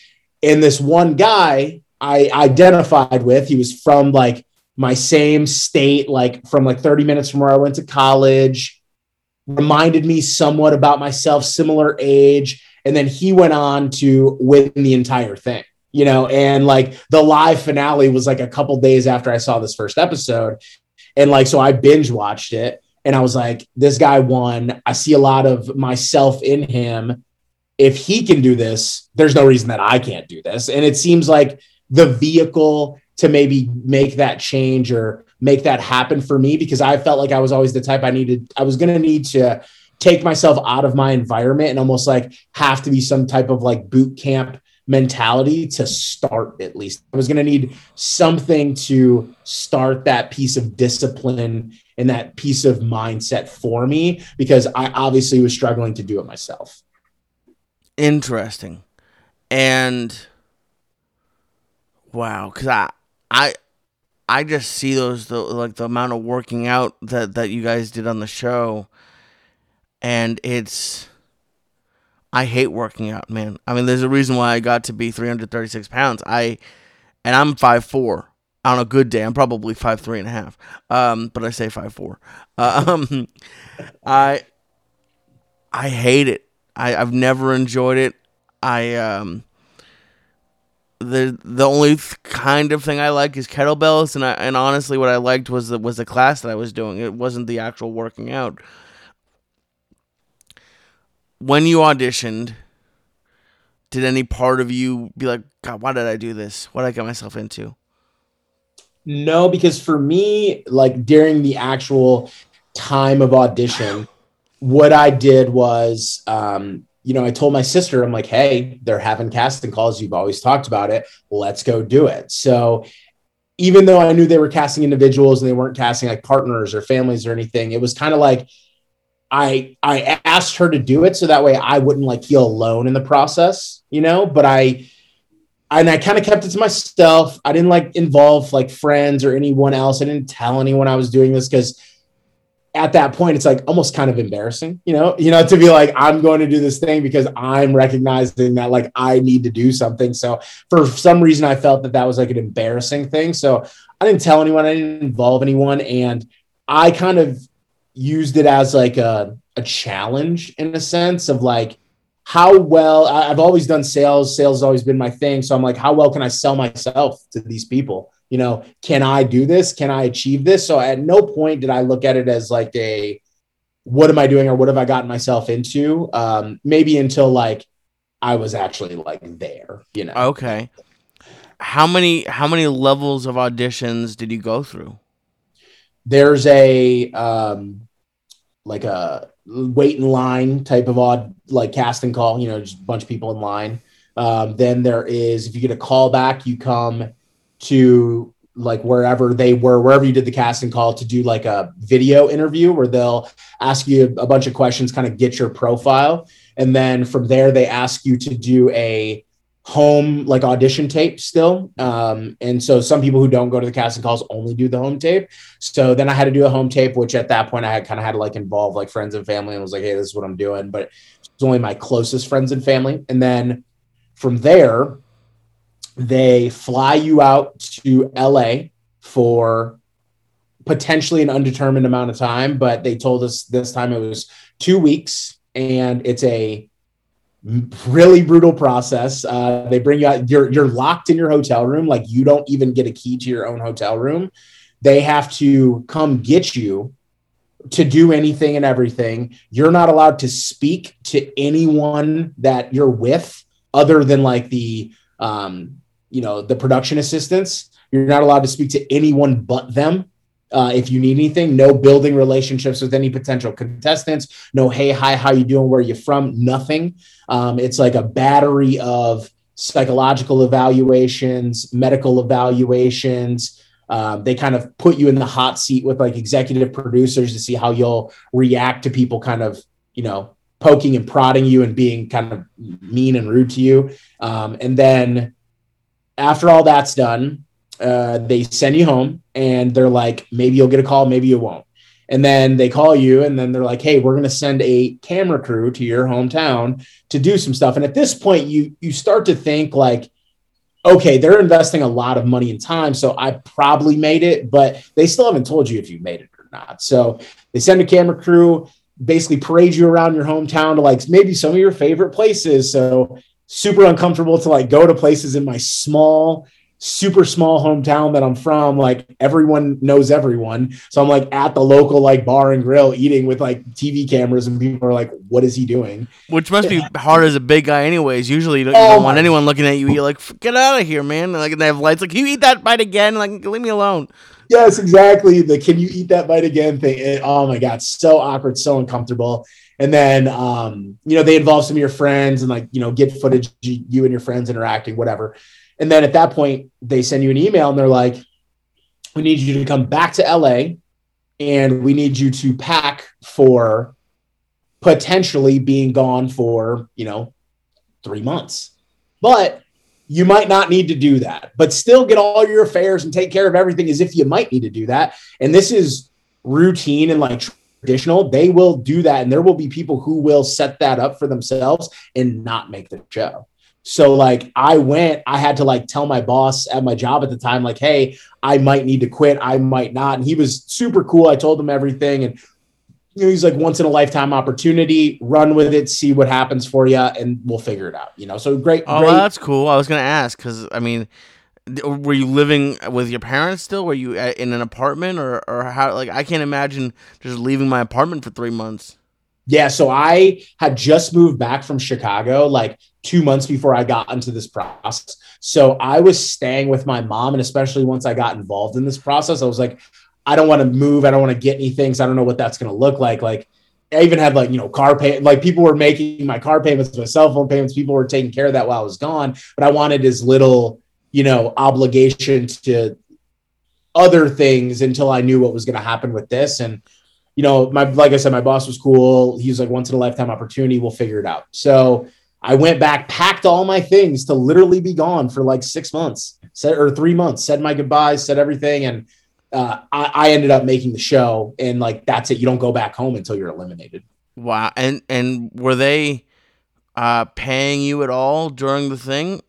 And this one guy i identified with he was from like my same state like from like 30 minutes from where i went to college reminded me somewhat about myself, similar age. And then he went on to win the entire thing, you know, and like the live finale was like a couple days after I saw this first episode. And like, so I binge watched it and I was like, this guy won. I see a lot of myself in him. If he can do this, there's no reason that I can't do this. And it seems like the vehicle to maybe make that change or make that happen for me because I felt like I was always the type I needed. I was going to need to take myself out of my environment and almost like have to be some type of like boot camp mentality to start at least. I was going to need something to start that piece of discipline and that piece of mindset for me because I obviously was struggling to do it myself. Interesting. And wow, cuz I I I just see those the like the amount of working out that that you guys did on the show, and it's. I hate working out, man. I mean, there's a reason why I got to be 336 pounds. I, and I'm five four. On a good day, I'm probably five three and a half. Um, but I say five four. Um, I, I hate it. I I've never enjoyed it. I um, the the only kind of thing I like is kettlebells, and I, and honestly, what I liked was the was the class that I was doing. It wasn't the actual working out. When you auditioned, did any part of you be like, God, why did I do this? What did I get myself into? No, because for me, like during the actual time of audition, what I did was um, you know, I told my sister, I'm like, hey, they're having casting calls. You've always talked about it. Let's go do it. So even though I knew they were casting individuals and they weren't casting like partners or families or anything, it was kind of like I I asked her to do it so that way I wouldn't like feel alone in the process, you know, but I and I kind of kept it to myself. I didn't like involve like friends or anyone else. I didn't tell anyone I was doing this because at that point it's like almost kind of embarrassing you know you know to be like i'm going to do this thing because i'm recognizing that like i need to do something. So for some reason i felt that that was like an embarrassing thing. So i didn't tell anyone. I didn't involve anyone. And i kind of used it as like a, a challenge in a sense of like how well i've always done sales. Sales has always been my thing. So i'm like how well can i sell myself to these people you know, can I do this? Can I achieve this? So at no point did I look at it as like a, what am I doing or what have I gotten myself into? Um, maybe until like I was actually like there, you know. Okay. How many how many levels of auditions did you go through? There's a um like a wait in line type of odd like casting call, you know, just a bunch of people in line. Um, then there is if you get a call back, you come to like wherever they were, wherever you did the casting call to do like a video interview where they'll ask you a bunch of questions, kind of get your profile. And then from there, they ask you to do a home like audition tape still. Um, and so some people who don't go to the casting calls only do the home tape. So then I had to do a home tape, which at that point I had kind of had to like involve like friends and family and was like, hey, this is what I'm doing. But it's only my closest friends and family. And then from there, they fly you out to LA for potentially an undetermined amount of time, but they told us this time it was two weeks and it's a really brutal process. Uh, they bring you out, you're, you're locked in your hotel room. Like you don't even get a key to your own hotel room. They have to come get you to do anything and everything. You're not allowed to speak to anyone that you're with other than like the, um, you know, the production assistants. You're not allowed to speak to anyone but them. Uh, if you need anything, no building relationships with any potential contestants. No, hey, hi, how you doing? Where you from? Nothing. Um, it's like a battery of psychological evaluations, medical evaluations. Um, they kind of put you in the hot seat with like executive producers to see how you'll react to people kind of, you know, poking and prodding you and being kind of mean and rude to you. Um, and then after all that's done, uh, they send you home and they're like, maybe you'll get a call, maybe you won't. And then they call you and then they're like, hey, we're going to send a camera crew to your hometown to do some stuff. And at this point, you you start to think like, okay, they're investing a lot of money and time. So I probably made it, but they still haven't told you if you made it or not. So they send a camera crew, basically parade you around your hometown to like maybe some of your favorite places. So super uncomfortable to like go to places in my small super small hometown that I'm from, like everyone knows everyone. So I'm like at the local like bar and grill eating with like TV cameras, and people are like, "What is he doing?" Which must be hard as a big guy, anyways. Usually you don't, you Oh don't want anyone looking at you. You're like, get out of here, man. Like and they have lights. Like, can you eat that bite again? Like, leave me alone. Yes, exactly. The "Can you eat that bite again?" thing. It- oh my god, so awkward, so uncomfortable. And then um, you know they involve some of your friends and like you know get footage you and your friends interacting, whatever. And then at that point, they send you an email and they're like, "We need you to come back to LA, and we need you to pack for potentially being gone for you know three months." But you might not need to do that, but still get all your affairs and take care of everything as if you might need to do that. And this is routine and like traditional. They will do that, and there will be people who will set that up for themselves and not make the show. So like I went, I had to like tell my boss at my job at the time, like, hey, I might need to quit, I might not. And he was super cool. I told him everything, and you know, he's like once in a lifetime opportunity, run with it, see what happens for you, and we'll figure it out. You know, so great, Oh, great. that's cool. I was gonna ask because I mean, were you living with your parents still? Were you uh, in an apartment or or how? Like, I can't imagine just leaving my apartment for three months. Yeah, so I had just moved back from Chicago like two months before I got into this process. So I was staying with my mom, and especially once I got involved in this process, I was like, I don't want to move. I don't want to get anything. So I don't know what that's going to look like. Like, I even had like you know car pay. Like people were making my car payments, my cell phone payments. People were taking care of that while I was gone. But I wanted as little you know obligation to other things until I knew what was going to happen with this. And you know, my like I said, my boss was cool. He was like once in a lifetime opportunity. We'll figure it out. So I went back, packed all my things to literally be gone for like six months, said or three months, said my goodbyes, said everything, and uh, I, I ended up making the show. And like that's it. You don't go back home until you're eliminated. Wow. And and were they uh paying you at all during the thing?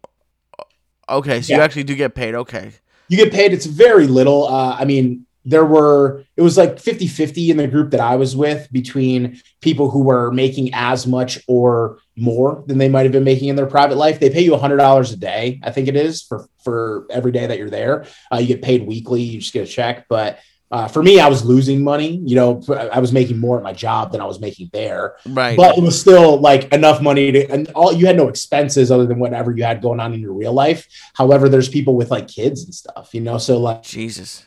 Okay, so you actually do get paid. Okay. You get paid. It's very little. Uh, I mean, there were it was like 50 50 in the group that I was with between people who were making as much or more than they might have been making in their private life. They pay you $100 a day, I think it is, for, for every day that you're there. Uh, you get paid weekly, you just get a check. But uh, for me, I was losing money. You know, I was making more at my job than I was making there Right. but it was still like enough money to and all you had no expenses other than whatever you had going on in your real life however there's people with like kids and stuff you know so like Jesus.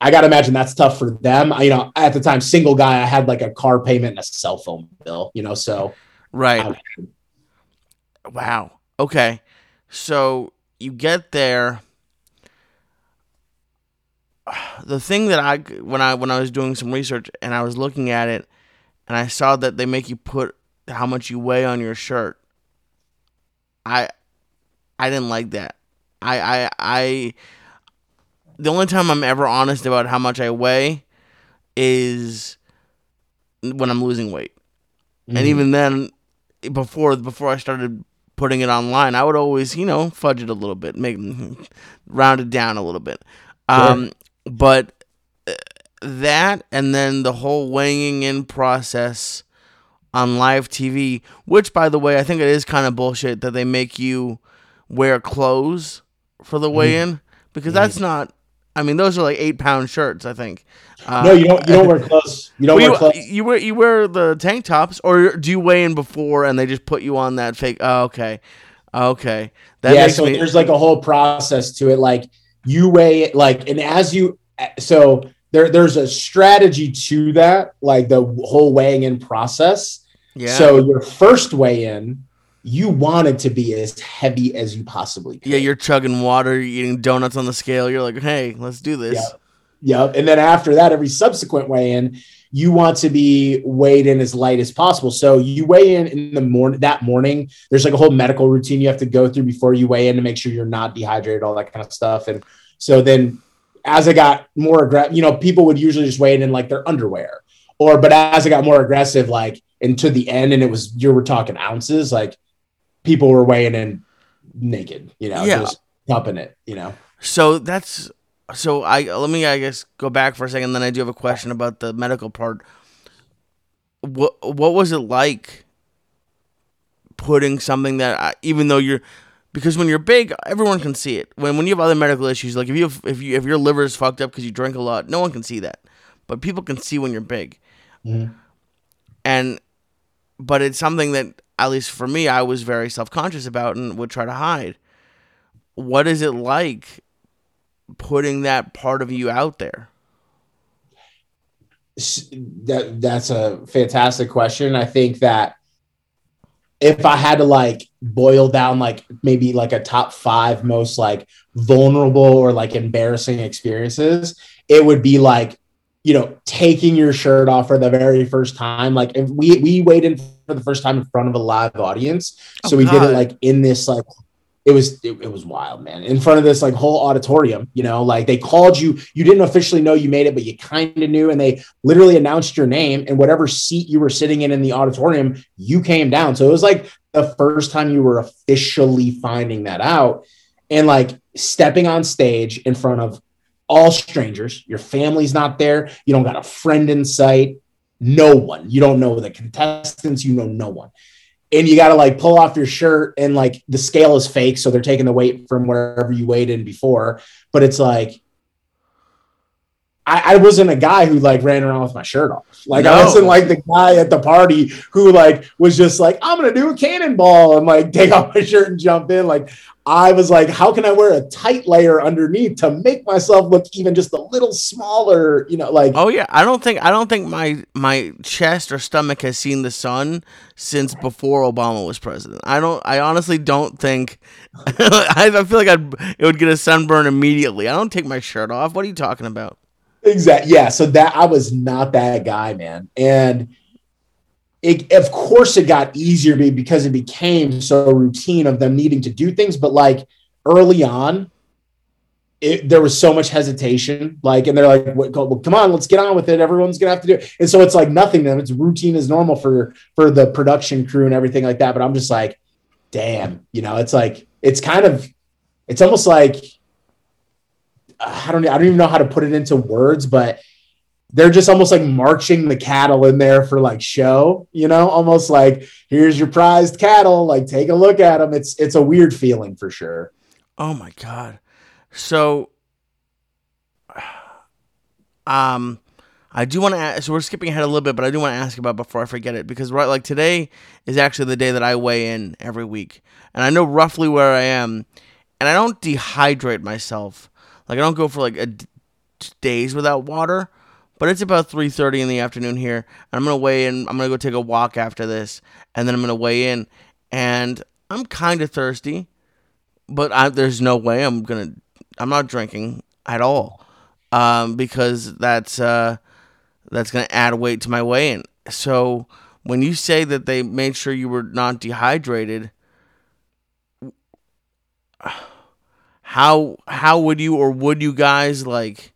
i gotta imagine that's tough for them I, you know at the time single guy i had like a car payment and a cell phone bill you know so Right. Wow. Okay. So you get there. The thing that I when I when I was doing some research and I was looking at it and I saw that they make you put how much you weigh on your shirt. I I didn't like that. I I I the only time I'm ever honest about how much I weigh is when I'm losing weight. Mm-hmm. And even then before before I started putting it online, I would always, you know, fudge it a little bit, make round it down a little bit. Um but uh, that and then the whole weighing in process on live TV, which by the way, I think it is kind of bullshit that they make you wear clothes for the weigh in because that's not. I mean, those are like eight pound shirts. I think. Uh, no, you don't. You don't wear clothes. You don't well, wear clothes. you wear you wear the tank tops, or do you weigh in before and they just put you on that fake? Oh, okay, okay. That yeah, so me. there's like a whole process to it. Like you weigh it, like, and as you, so there, there's a strategy to that, like the whole weighing in process. Yeah. So your first weigh in, you want it to be as heavy as you possibly can. yeah, you're chugging water, you're eating donuts on the scale. You're like, hey, let's do this. Yeah. Yep. And then after that, every subsequent weigh in, you want to be weighed in as light as possible. So you weigh in in the morning that morning. There's like a whole medical routine you have to go through before you weigh in to make sure you're not dehydrated, all that kind of stuff. And so then as I got more aggressive, you know, people would usually just weigh in in like their underwear. Or but as I got more aggressive, like into the end, and it was you were talking ounces, like people were weighing in naked, you know, Yeah. just pumping it, you know. So that's so I let me I guess go back for a second. Then I do have a question about the medical part. What what was it like putting something that I, even though you're because when you're big, everyone can see it. When when you have other medical issues, like if you have, if you if your liver is fucked up because you drink a lot, no one can see that, but people can see when you're big. Mhm. And but it's something that at least for me, I was very self conscious about and would try to hide. What is it like putting that part of you out there? That that's a fantastic question. I think that if I had to like boil down like maybe like a top five most like vulnerable or like embarrassing experiences, it would be like you know taking your shirt off for the very first time. Like if we we waited for the first time in front of a live audience, so Oh, we did it like in this like it was it, it was wild man. In front of this like whole auditorium you know like they called you you didn't officially know you made it but you kind of knew and they literally announced your name and whatever seat you were sitting in in the auditorium you came down. So it was like the first time you were officially finding that out and like stepping on stage in front of all strangers. Your family's not there. You don't got a friend in sight. No one. You don't know the contestants. You know no one and you got to like pull off your shirt and like the scale is fake so they're taking the weight from wherever you weighed in before but it's like I, I wasn't a guy who like ran around with my shirt off like i wasn't like the guy at the party who like was just like i'm gonna do a cannonball and like take off my shirt and jump in like i was like how can i wear a tight layer underneath to make myself look even just a little smaller you know like Oh yeah, I don't think I don't think my my chest or stomach has seen the sun since before Obama was president. I don't. I honestly don't think. I, I feel like I'd it would get a sunburn immediately. I don't take my shirt off. What are you talking about? Exactly. Yeah. So that I was not that guy, man. And it, of course, it got easier because it became so routine of them needing to do things. But like early on, it, there was so much hesitation. Like, and they're like, "What- well, "Come on, let's get on with it. Everyone's gonna have to do it." And so it's like nothing. to them. It's routine as normal for for the production crew and everything like that. But I'm just like, damn, you know, it's like it's kind of, it's almost like I don't I don't even know how to put it into words, but they're just almost like marching the cattle in there for like show, you know, almost like here's your prized cattle, like take a look at them. It's it's a weird feeling for sure. Oh my god. So um I do want to ask, so we're skipping ahead a little bit, but I do want to ask about before I forget it because right like today is actually the day that I weigh in every week. And I know roughly where I am and I don't dehydrate myself. Like I don't go for like a d- days without water, but it's about 3:30 in the afternoon here and I'm to weigh in. I'm to go take a walk after this and then I'm to weigh in and I'm kind of thirsty but I, there's no way I'm gonna. I'm not drinking at all, um, because that's uh, that's gonna add weight to my weigh-in. So when you say that they made sure you were not dehydrated, how how would you or would you guys like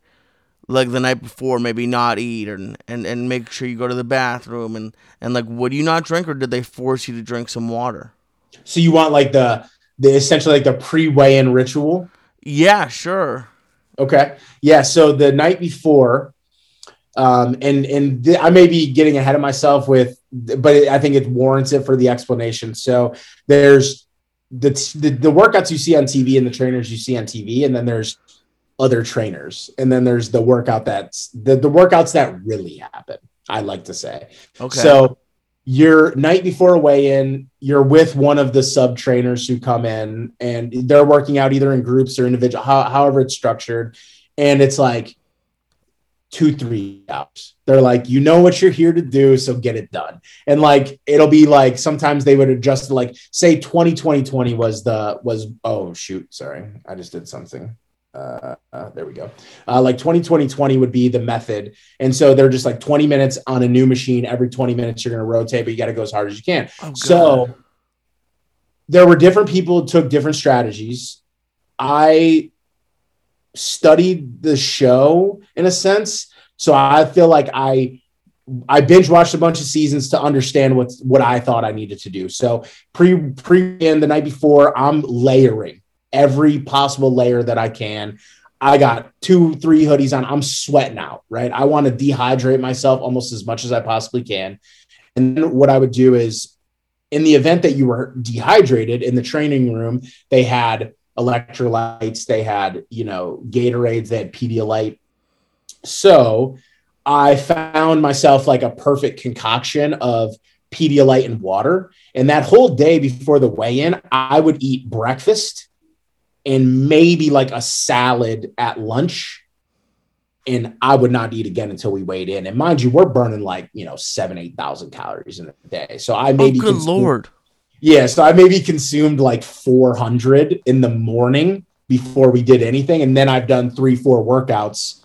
like the night before maybe not eat and, and and make sure you go to the bathroom and and like would you not drink or did they force you to drink some water So you want like the the essentially like the pre-weigh-in ritual? yeah sure Okay. Yeah. So the night before, um, and and th- I may be getting ahead of myself with, but I think it warrants it for the explanation. So there's the, the the workouts you see on TV and the trainers you see on TV, and then there's other trainers, and then there's the workout that's the the workouts that really happen. I like to say. okay So your night before a weigh-in, you're with one of the sub trainers who come in and they're working out either in groups or individual, how, however it's structured. And it's like two, three hours. They're like, you know what you're here to do, so get it done. And like it'll be like sometimes they would adjust like say 20 20 20 was the was oh shoot, sorry, I just did something. Uh, uh, there we go. Uh, like 20 20 20 would be the method and so they're just like 20 minutes on a new machine. Every 20 minutes, you're going to rotate, but you got to go as hard as you can. Oh, so there were different people who took different strategies. I studied the show in a sense. So I feel like I I binge watched a bunch of seasons to understand what what I thought I needed to do. So pre pre in the night before, I'm layering every possible layer that I can. I got two, three hoodies on. I'm sweating out, right? I want to dehydrate myself almost as much as I possibly can. And then what I would do is in the event that you were dehydrated in the training room, they had electrolytes, they had, you know, Gatorades, they had Pedialyte. So I found myself like a perfect concoction of Pedialyte and water. And that whole day before the weigh in, I would eat breakfast and maybe like a salad at lunch. And I would not eat again until we weighed in. And mind you, we're burning like, you know, seven, 8,000 calories in a day. So I oh maybe, good consumed- lord yeah. So I maybe consumed like 400 in the morning before we did anything. And then I've done three, four workouts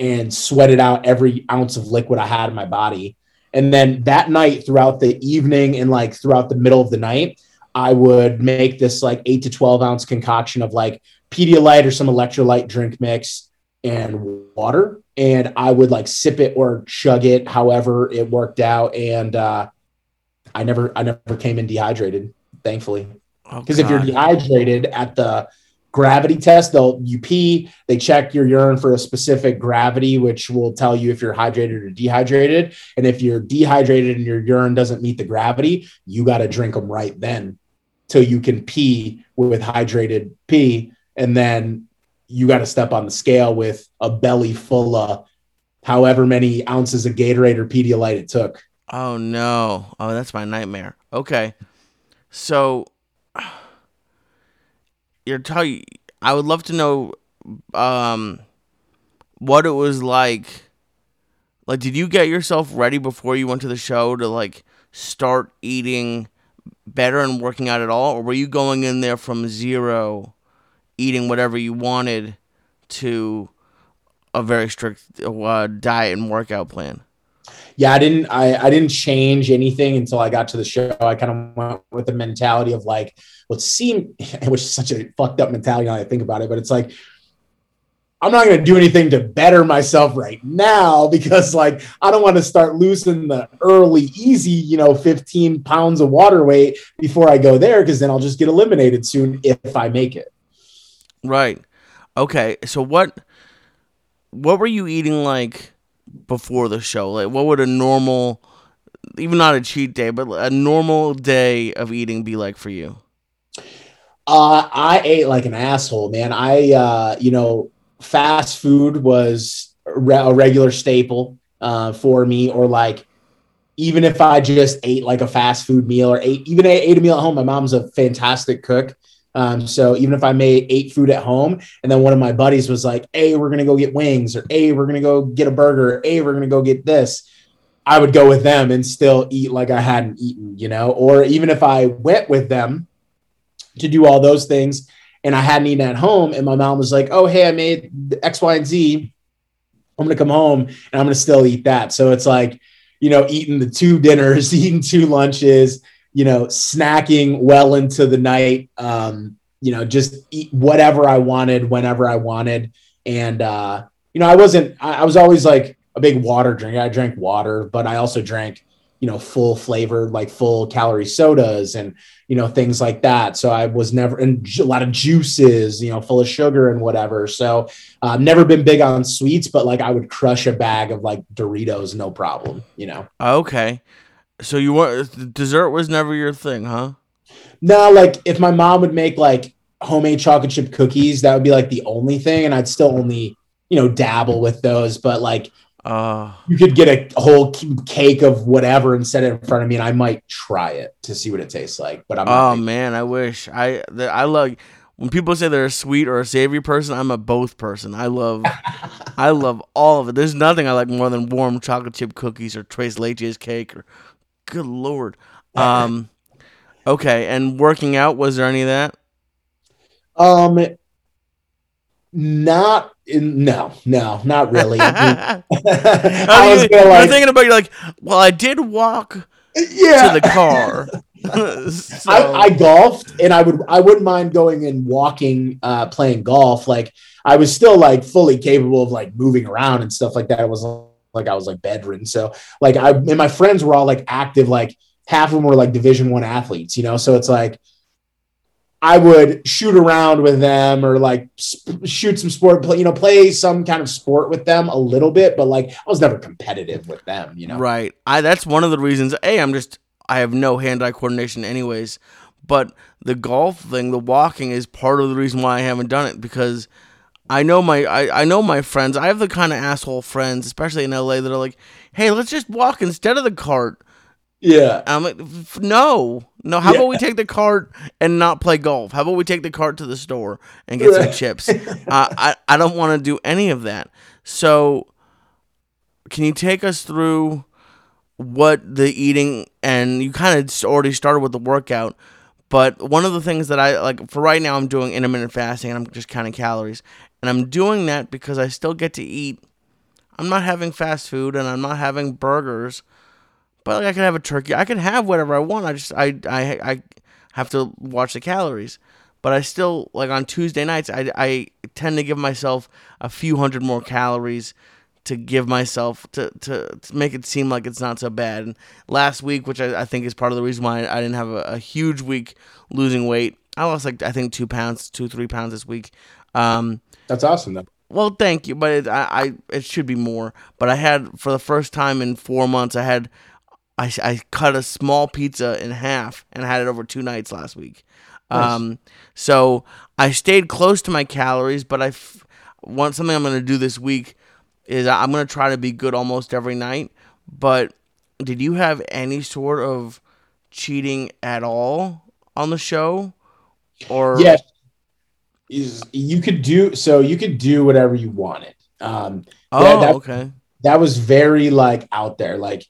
and sweated out every ounce of liquid I had in my body. And then that night, throughout the evening and like throughout the middle of the night, I would make this like eight to 12 ounce concoction of like Pedialyte or some electrolyte drink mix and water. And I would like sip it or chug it, however it worked out. And uh, I never, I never came in dehydrated, thankfully. Oh, Because if you're dehydrated at the gravity test, they'll you pee, they check your urine for a specific gravity, which will tell you if you're hydrated or dehydrated. And if you're dehydrated and your urine doesn't meet the gravity, you got to drink them right then till you can pee with hydrated pee. And then you got to step on the scale with a belly full of however many ounces of Gatorade or Pedialyte it took. Oh no. Oh, that's my nightmare. Okay. So you're I would love to know um what it was like. Like did you get yourself ready before you went to the show to like start eating better and working out at all or were you going in there from zero eating whatever you wanted to a very strict uh, diet and workout plan? Yeah, I didn't I, I didn't change anything until I got to the show. I kind of went with the mentality of like what seemed which is such a fucked up mentality now I think about it, but it's like I'm not gonna do anything to better myself right now because like I don't want to start losing the early easy, you know, 15 pounds of water weight before I go there because then I'll just get eliminated soon if I make it. Right. Okay. So what what were you eating like before the show? Like what would a normal even not a cheat day, but a normal day of eating be like for you? Uh, I ate like an asshole, man. I, uh, you know, fast food was a re- a regular staple uh, for me, or like even if I just ate like a fast food meal or ate even ate a meal at home. My mom's a fantastic cook. Um, so even if I made ate food at home, and then one of my buddies was like, "Hey, we're gonna go get wings," or "Hey, we're gonna go get a burger," or, "Hey, we're gonna go get this," I would go with them and still eat like I hadn't eaten, you know. Or even if I went with them to do all those things and I hadn't eaten at home, and my mom was like, "Oh, hey, I made X, Y, and Z. I'm gonna come home and I'm gonna still eat that." So it's like, you know, eating the two dinners, eating two lunches, you know, snacking well into the night. Um, you know, just eat whatever I wanted whenever I wanted. And uh, you know, I wasn't. I, I was always like a big water drinker. I drank water, but I also drank you know full flavored like full calorie sodas and you know things like that so i was never and a lot of juices you know full of sugar and whatever so uh, never been big on sweets but like i would crush a bag of like doritos no problem you know Okay. So you want dessert was never your thing, huh? no like if my mom would make like homemade chocolate chip cookies that would be like the only thing and i'd still only you know dabble with those but like Uh you could get a whole cake of whatever and set it in front of me and i might try it to see what it tastes like but i'm oh man, I wish I the, I love when people say they're a sweet or a savory person. I'm a both person. I love I love all of it. There's nothing I like more than warm chocolate chip cookies or tres leches cake or good lord. Um okay, and working out was there any of that? Um, not in no, no, not really. I, mean, I was you, like, thinking about you're like, well, I did walk yeah. to the car. So- I, I golfed and I would I wouldn't mind going and walking, uh, playing golf. Like I was still like fully capable of like moving around and stuff like that. It was like I was like bedridden. So like I and my friends were all like active. Like half of them were like Division One athletes. You know, so it's like I would shoot around with them or like sp- shoot some sport, play, you know, play some kind of sport with them a little bit, but like I was never competitive with them, you know. Right. I that's one of the reasons. A, I'm just I have no hand-eye coordination, anyways. But the golf thing, the walking, is part of the reason why I haven't done it because I know my I, I know my friends. I have the kind of asshole friends, especially in LA, that are like, "Hey, let's just walk instead of the cart." Yeah. I'm like, "F- "No, no. How Yeah. about we take the cart and not play golf? How about we take the cart to the store and get some chips?" uh, I I don't want to do any of that. So, can you take us through what the eating and you kind of already started with the workout, but one of the things that I like for right now, I'm doing intermittent fasting and I'm just counting calories, and I'm doing that because I still get to eat. I'm not having fast food and I'm not having burgers, but like I can have a turkey. I can have whatever I want. I just I I I have to watch the calories. But I still like on Tuesday nights I, I tend to give myself a few hundred more calories to give myself to, to, to make it seem like it's not so bad. And last week, which I, I think is part of the reason why I didn't have a, a huge week losing weight, I lost like I think two pounds, two three pounds this week. Um, That's awesome though. well, thank you, but it, I, I it should be more. But I had for the first time in four months, I had I, I cut a small pizza in half and had it over two nights last week. Nice. Um, so I stayed close to my calories, but I f- want something I'm going to do this week is I'm going to try to be good almost every night. But did you have any sort of cheating at all on the show? Or Yes. Is you could do so you could do whatever you wanted. Um Oh, Yeah, that- okay. that was very like out there. Like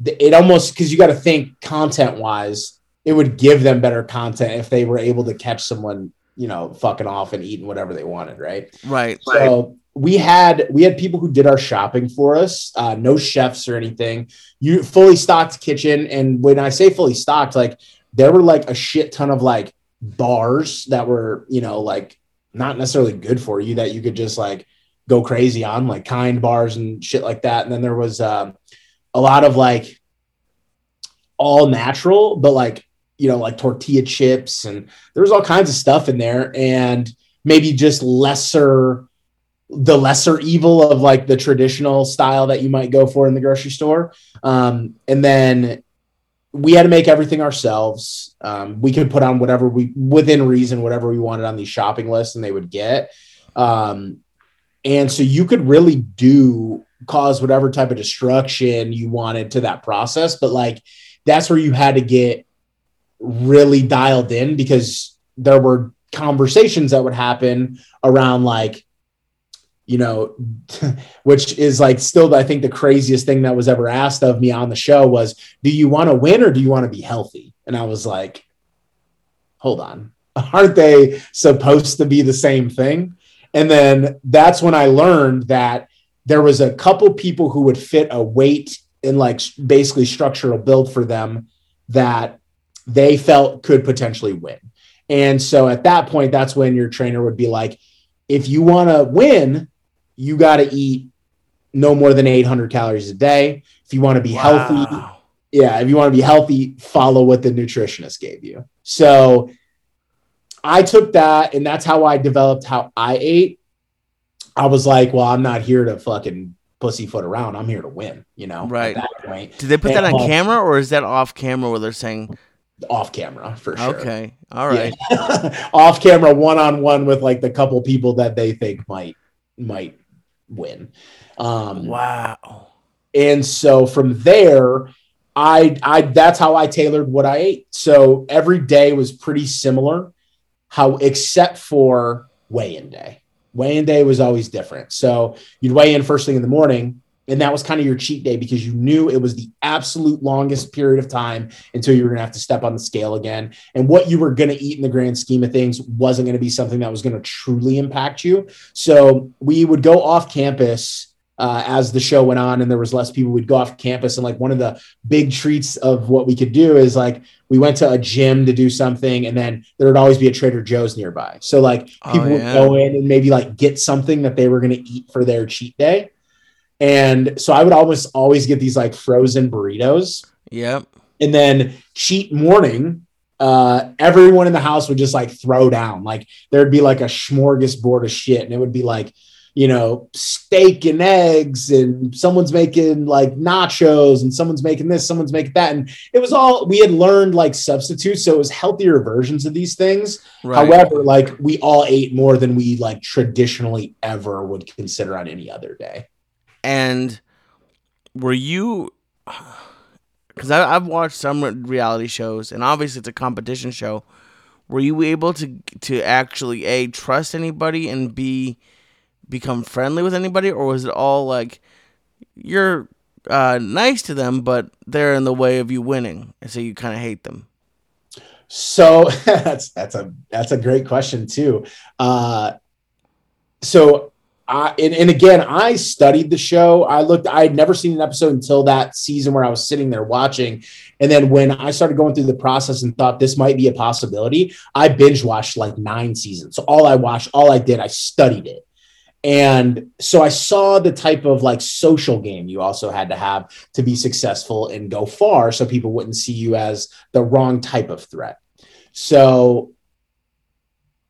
the- it almost because you got to think content wise, it would give them better content if they were able to catch someone, you know, fucking off and eating whatever they wanted, right? Right. So we had we had people who did our shopping for us, uh, no chefs or anything. You fully stocked kitchen, and when I say fully stocked, like there were like a shit ton of like bars that were you know like not necessarily good for you that you could just like go crazy on, like kind bars and shit like that. And then there was um, a lot of like all natural, but like you know like tortilla chips, and there was all kinds of stuff in there, and maybe just lesser the lesser evil of like the traditional style that you might go for in the grocery store. Um, and then we had to make everything ourselves. Um, we could put on whatever we within reason, whatever we wanted on these shopping lists, and they would get. Um, and so you could really do cause whatever type of destruction you wanted to that process, but like that's where you had to get really dialed in because there were conversations that would happen around like you know, which is like still, I think the craziest thing that was ever asked of me on the show was, do you want to win or do you want to be healthy? And I was like, hold on, aren't they supposed to be the same thing? And then that's when I learned that there was a couple people who would fit a weight and like basically structural build for them that they felt could potentially win. And so at that point, that's when your trainer would be like, if you want to win, you got to eat no more than 800 calories a day. If you want to be wow. healthy, yeah, if you want to be healthy, follow what the nutritionist gave you. So I took that, and that's how I developed how I ate. I was like, well, I'm not here to fucking pussyfoot around. I'm here to win, you know? Right. At that point. Did they put and, that on uh, camera or is that off camera where they're saying off camera for sure? Okay. All right. Yeah. off camera one on one with like the couple people that they think might might win. Um wow. And so from there, I I that's how I tailored what I ate. So every day was pretty similar, how except for weigh-in day. Weigh-in day was always different. So you'd weigh in first thing in the morning, and that was kind of your cheat day because you knew it was the absolute longest period of time until you were going to have to step on the scale again. And what you were going to eat in the grand scheme of things wasn't going to be something that was going to truly impact you. So we would go off campus uh, as the show went on and there was less people, we'd go off campus. And like one of the big treats of what we could do is like we went to a gym to do something, and then there would always be a Trader Joe's nearby. So like oh, people oh, yeah. would go in and maybe like get something that they were going to eat for their cheat day. And so I would almost always get these like frozen burritos. Yep. And then cheat morning, uh, everyone in the house would just like throw down. Like there'd be like a smorgasbord of shit, and it would be like you know, steak and eggs, and someone's making like nachos, and someone's making this, someone's making that. And it was all we had learned like substitutes. So it was healthier versions of these things. Right. However, like we all ate more than we like traditionally ever would consider on any other day. And were you because I've watched some reality shows, and obviously it's a competition show. Were you able to to actually a trust anybody and b become friendly with anybody, or was it all like you're uh, nice to them, but they're in the way of you winning, and so you kind of hate them? So that's that's a that's a great question too. Uh, so I and, and again, I studied the show. I looked. I had never seen an episode until that season where I was sitting there watching. And then when I started going through the process and thought this might be a possibility, I binge watched like nine seasons. So all I watched, all I did, I studied it. And so I saw the type of like social game you also had to have to be successful and go far so people wouldn't see you as the wrong type of threat. So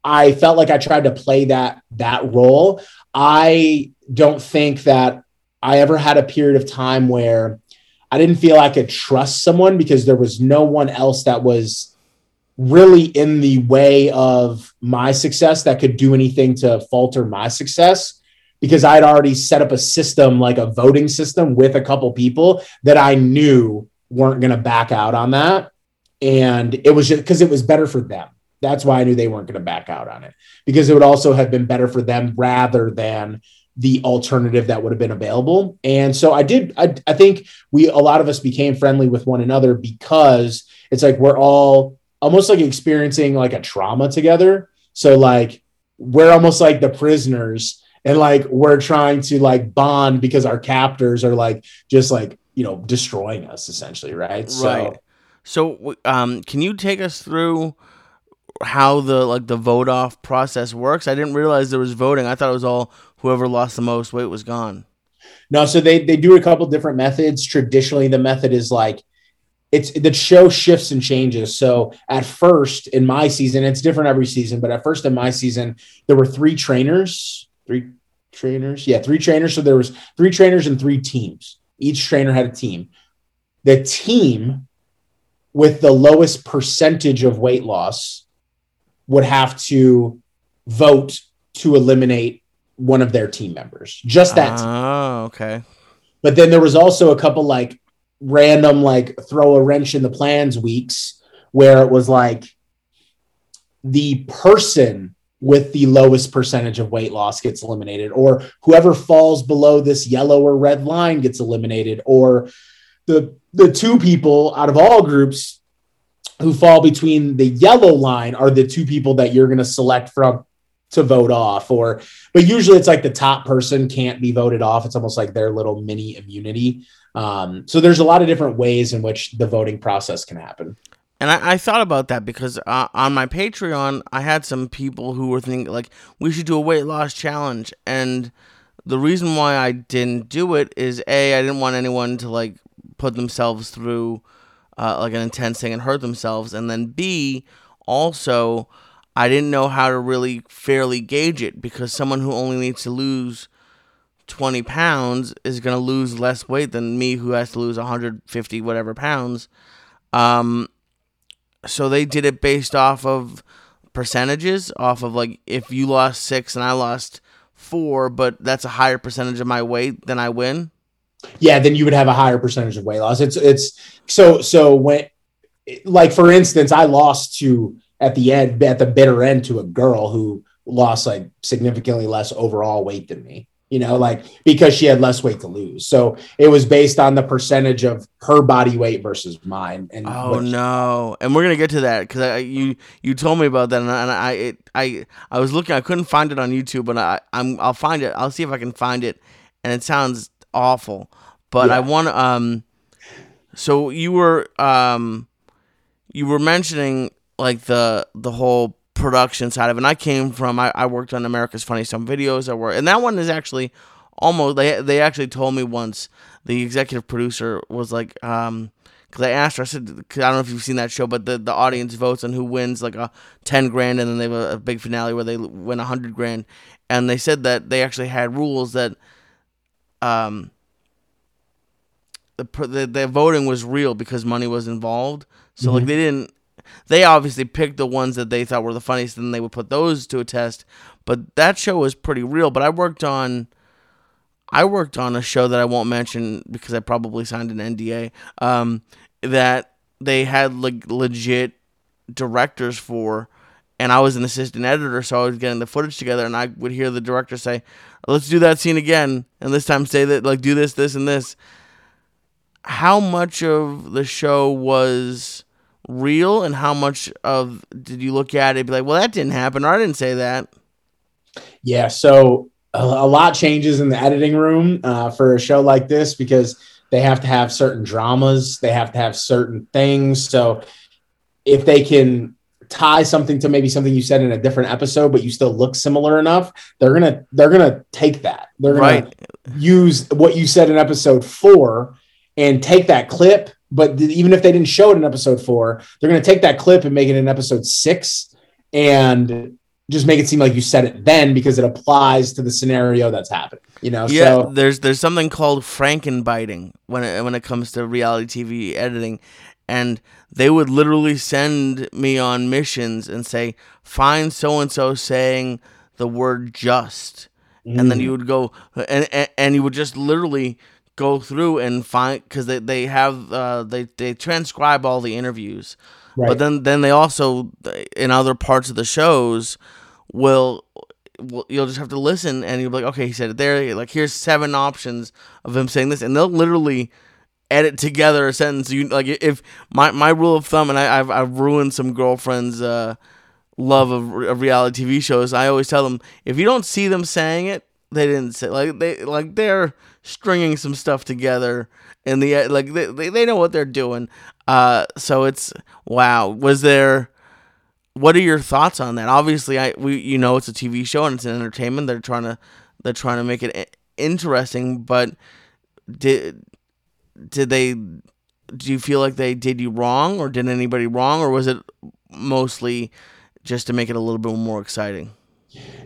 I felt like I tried to play that that role. I don't think that I ever had a period of time where I didn't feel I could trust someone because there was no one else that was really in the way of my success that could do anything to falter my success because I'd already set up a system like a voting system with a couple people that I knew weren't going to back out on that. And it was just because it was better for them. That's why I knew they weren't going to back out on it because it would also have been better for them rather than the alternative that would have been available. And so I did, I, I think we, a lot of us became friendly with one another because it's like we're all almost like experiencing like a trauma together. So like we're almost like the prisoners and like we're trying to like bond because our captors are like just like, you know, destroying us essentially, right? Right. So, so um can you take us through how the like the vote off process works? I didn't realize there was voting. I thought it was all whoever lost the most weight was gone. No, so they they do a couple different methods. Traditionally the method is like it's the show shifts and changes. So at first in my season, it's different every season, but at first in my season, there were three trainers, three trainers. Yeah, three trainers. So there was three trainers and three teams. Each trainer had a team. The team with the lowest percentage of weight loss would have to vote to eliminate one of their team members. Just that. Oh, okay. But then there was also a couple like random like throw a wrench in the plans weeks where it was like the person with the lowest percentage of weight loss gets eliminated or whoever falls below this yellow or red line gets eliminated or the the two people out of all groups who fall between the yellow line are the two people that you're going to select from to vote off or but usually it's like the top person can't be voted off. It's almost like their little mini immunity. Um, so there's a lot of different ways in which the voting process can happen. And I, I thought about that because uh, on my Patreon, I had some people who were thinking like we should do a weight loss challenge, and the reason why I didn't do it is a I didn't want anyone to like put themselves through uh, like an intense thing and hurt themselves, and then b also I didn't know how to really fairly gauge it because someone who only needs to lose 20 pounds is going to lose less weight than me who has to lose 150 whatever pounds. Um, so they did it based off of percentages, off of like if you lost six and I lost four, but that's a higher percentage of my weight, then I win. Yeah, then you would have a higher percentage of weight loss. It's it's so so when like for instance, I lost to at the end at the bitter end to a girl who lost like significantly less overall weight than me you know like because she had less weight to lose. So it was based on the percentage of her body weight versus mine and oh no. And we're gonna get to that because you you told me about that and I and I, it, I I was looking I couldn't find it on YouTube but I I'm I'll find it. I'll see if I can find it and it sounds awful but yeah. I want um so you were um you were mentioning like the the whole production side of it. And I came from I, I worked on America's Funniest Home Videos. I work, and that one is actually almost they they actually told me once the executive producer was like um because I asked her I said I don't know if you've seen that show but the the audience votes on who wins like a ten grand and then they have a, a big finale where they win a hundred grand and they said that they actually had rules that um the, the the voting was real because money was involved so mm-hmm. like they didn't they obviously picked the ones that they thought were the funniest, and they would put those to a test. But that show was pretty real. But I worked on, I worked on a show that I won't mention because I probably signed an NDA. Um, that they had like legit directors for, and I was an assistant editor, so I was getting the footage together, and I would hear the director say, "Let's do that scene again, and this time say that like do this, this, and this." How much of the show was real and how much of did you look at it be like well that didn't happen or i didn't say that yeah so a, a lot changes in the editing room uh, for a show like this because they have to have certain dramas they have to have certain things so if they can tie something to maybe something you said in a different episode but you still look similar enough they're gonna they're gonna take that they're gonna right. use what you said in episode four and take that clip but even if they didn't show it in episode four, they're to take that clip and make it in episode six and just make it seem like you said it then because it applies to the scenario that's happening. You know, yeah. So, there's there's something called frankenbiting when it when it comes to reality TV editing, and they would literally send me on missions and say, find so and so saying the word just, mm. and then you mm. would go and, and and you would just literally go through and find because they, they have uh, they they transcribe all the interviews right. but then then they also in other parts of the shows will, will you'll just have to listen and you'll be like okay he said it there like here's seven options of him saying this and they'll literally edit together a sentence. You like if my my rule of thumb and I, have I've ruined some girlfriends uh love of, of reality tv shows i always tell them if you don't see them saying it they didn't say like they like they're stringing some stuff together and the like they, they know what they're doing. Uh so it's wow. Was there what are your thoughts on that? Obviously i we you know it's a tv show and it's an entertainment. They're trying to they're trying to make it interesting but did did they do you feel like they did you wrong or did anybody wrong or was it mostly just to make it a little bit more exciting?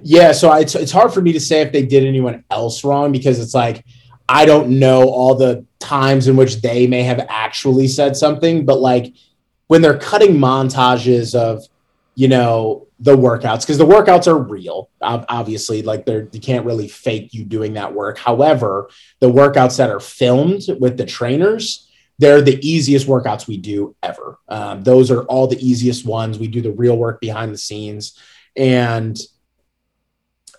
Yeah so it's, it's hard for me to say if they did anyone else wrong because it's like I don't know all the times in which they may have actually said something, but like when they're cutting montages of, you know, the workouts, because the workouts are real, obviously, like they're, you can't really fake you doing that work. However, the workouts that are filmed with the trainers, they're the easiest workouts we do ever. Um, those are all the easiest ones. We do the real work behind the scenes. And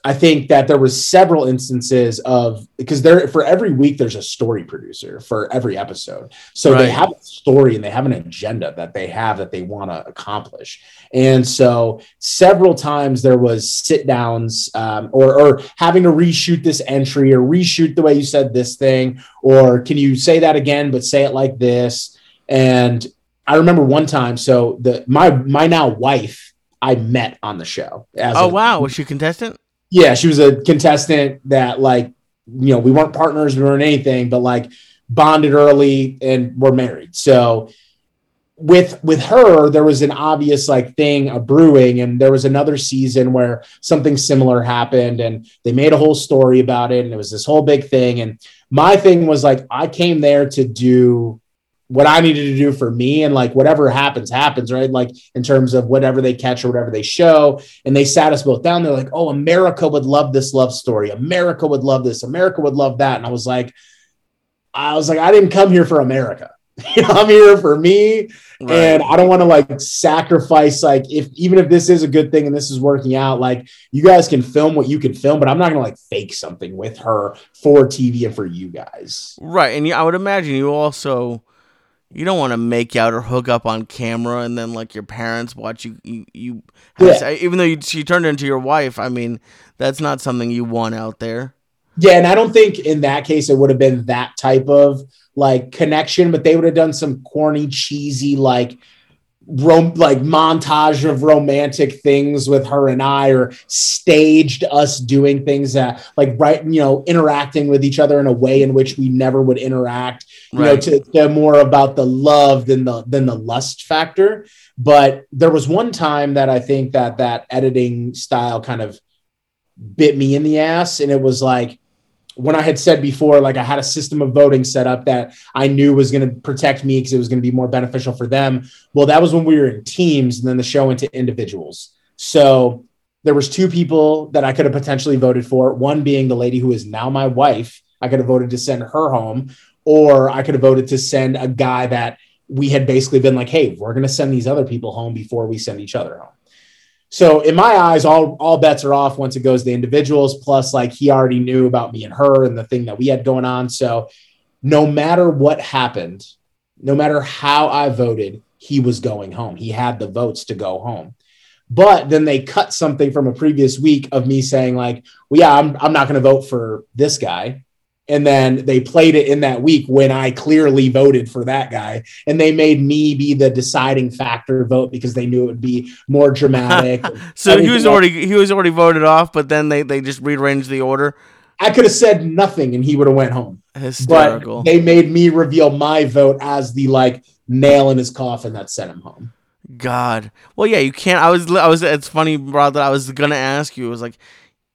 I think that there was several instances of because there for every week there's a story producer for every episode. So right. they have a story and they have an agenda that they have that they want to accomplish. And so several times there was sit downs um, or, or having to reshoot this entry or reshoot the way you said this thing, or can you say that again, but say it like this? And I remember one time. So the my my now wife I met on the show. oh a, wow, was she a contestant? Yeah, she was a contestant that like you know we weren't partners, we weren't anything, but like bonded early and were married. So with with her there was an obvious like thing a brewing and there was another season where something similar happened and they made a whole story about it and it was this whole big thing and my thing was like i came there to do what i needed to do for me and like whatever happens happens right like in terms of whatever they catch or whatever they show and they sat us both down they're like oh america would love this love story america would love this america would love that and i was like i was like i didn't come here for america I'm here for me. Right. And I don't want to like sacrifice, like, if even if this is a good thing and this is working out, like, you guys can film what you can film, but I'm not going to like fake something with her for TV and for you guys. Right. And I would imagine you also, you don't want to make out or hook up on camera and then like your parents watch you, you, you yeah. even though you, she turned into your wife. I mean, that's not something you want out there. Yeah. And I don't think in that case it would have been that type of like connection, but they would have done some corny, cheesy, like rom- like montage of romantic things with her and I, or staged us doing things that like right, you know, interacting with each other in a way in which we never would interact. You right. know, to, to more about the love than the than the lust factor. But there was one time that I think that that editing style kind of bit me in the ass, and it was like when I had said before, like I had a system of voting set up that I knew was going to protect me because it was going to be more beneficial for them. Well, that was when we were in teams, and then the show went to individuals. So there was two people that I could have potentially voted for. One being the lady who is now my wife. I could have voted to send her home, or I could have voted to send a guy that we had basically been like, "Hey, we're going to send these other people home before we send each other home." So in my eyes, all all bets are off once it goes to the individuals. Plus, like he already knew about me and her and the thing that we had going on. So no matter what happened, no matter how I voted, he was going home. He had the votes to go home. But then they cut something from a previous week of me saying, like, well, yeah, I'm, I'm not going to vote for this guy and then they played it in that week when I clearly voted for that guy, and they made me be the deciding factor vote because they knew it would be more dramatic. so he was already he was already voted off, but then they they just rearranged the order. I could have said nothing and he would have went home. Hysterical. But they made me reveal my vote as the like nail in his coffin that sent him home. God. Well, yeah, you can't. I was. I was. It's funny, bro. That I was gonna ask you. It was like,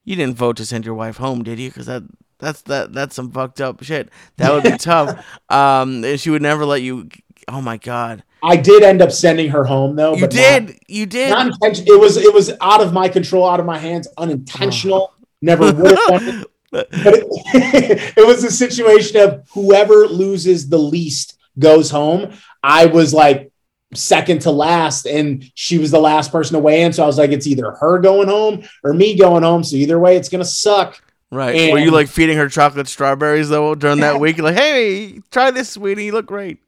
you didn't vote to send your wife home, did you? Because that that's that. That's some fucked up shit. That would be tough. Um, she would never let you. Oh my god. I did end up sending her home though. You did. Not, you did. Not it was it was out of my control, out of my hands, unintentional. Oh. Never would have done it. But it, it was a situation of whoever loses the least goes home. I was like second to last, and she was the last person to weigh in. So I was like, it's either her going home or me going home. So either way, it's gonna suck. Right. And, Were you like feeding her chocolate strawberries though during that week? Like, hey, try this, sweetie. You look great.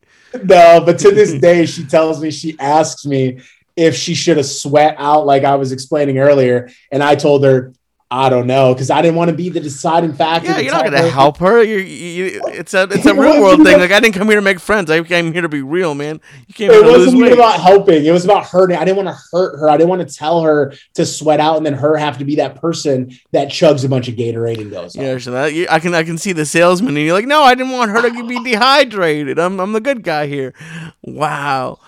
No, but to this day, she tells me she asks me if she should have sweat out like I was explaining earlier, and I told her I don't know because I didn't want to be the deciding factor. Yeah, you're not going to help her. You're, you, it's a it's a real world thing. Like I didn't come here to make friends. I came here to be real, man. You came. It wasn't about helping. It was about hurting. I didn't want to hurt her. I didn't want to tell her to sweat out and then her have to be that person that chugs a bunch of Gatorade and goes. Yeah, so that I can I can see the salesman and you're like, no, I didn't want her to be dehydrated. I'm I'm the good guy here. Wow,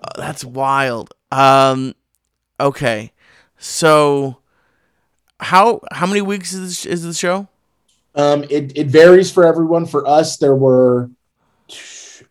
oh, that's wild. Um, okay, so how how many weeks is this, is the show? Um, it it varies for everyone. For us, there were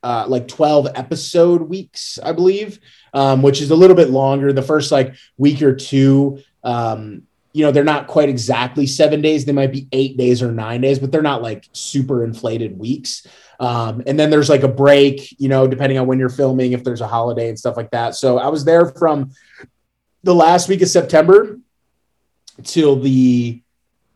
uh, like twelve episode weeks, I believe, um, which is a little bit longer. The first like week or two, um, you know, they're not quite exactly seven days. They might be eight days or nine days, but they're not like super inflated weeks. Um, and then there's like a break, you know, depending on when you're filming, if there's a holiday and stuff like that. So I was there from the last week of September till the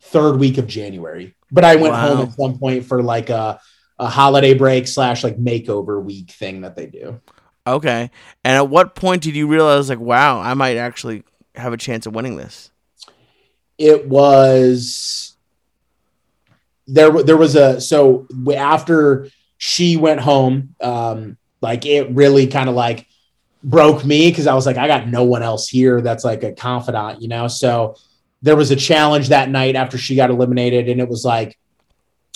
third week of January. But I went wow. home at some point for like a, a holiday break slash like makeover week thing that they do. Okay. And at what point did you realize like, wow, I might actually have a chance of winning this? It was there. There was a so after she went home, um, like it really kind of like broke me because I was like, I got no one else here that's like a confidant, you know? So there was a challenge that night after she got eliminated, and it was like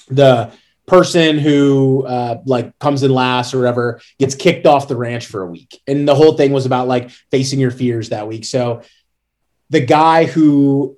the person who uh, like comes in last or whatever gets kicked off the ranch for a week. And the whole thing was about like facing your fears that week. So the guy who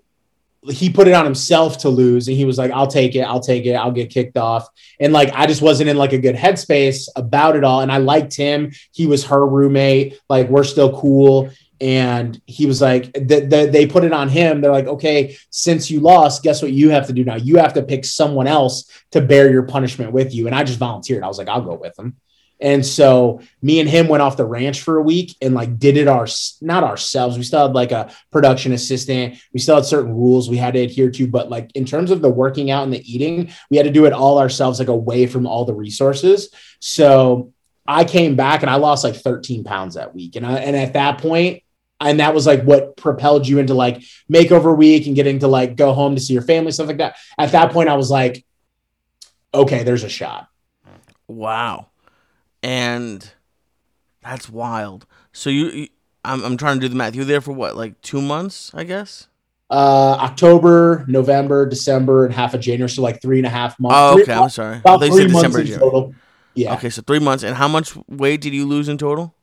he put it on himself to lose and he was like i'll take it i'll take it i'll get kicked off and like i just wasn't in like a good headspace about it all and i liked him he was her roommate like we're still cool and he was like th- th- they put it on him they're like okay since you lost guess what you have to do now you have to pick someone else to bear your punishment with you and i just volunteered i was like i'll go with him and so me and him went off the ranch for a week and like did it our not ourselves. We still had like a production assistant. We still had certain rules we had to adhere to, but like in terms of the working out and the eating, we had to do it all ourselves, like away from all the resources. So I came back and I lost like 13 pounds that week. And I, and at that point, and that was like what propelled you into like makeover week and getting to like go home to see your family, stuff like that. At that point, I was like, okay, there's a shot. Wow and that's wild. So you, you I'm, I'm trying to do the math. You were there for what, like two months, I guess? Uh, October, November, December, and half of January. So like three and a half months. Oh, okay. Three, I'm sorry. About three months in total. Yeah. Okay, so three months. And how much weight did you lose in total?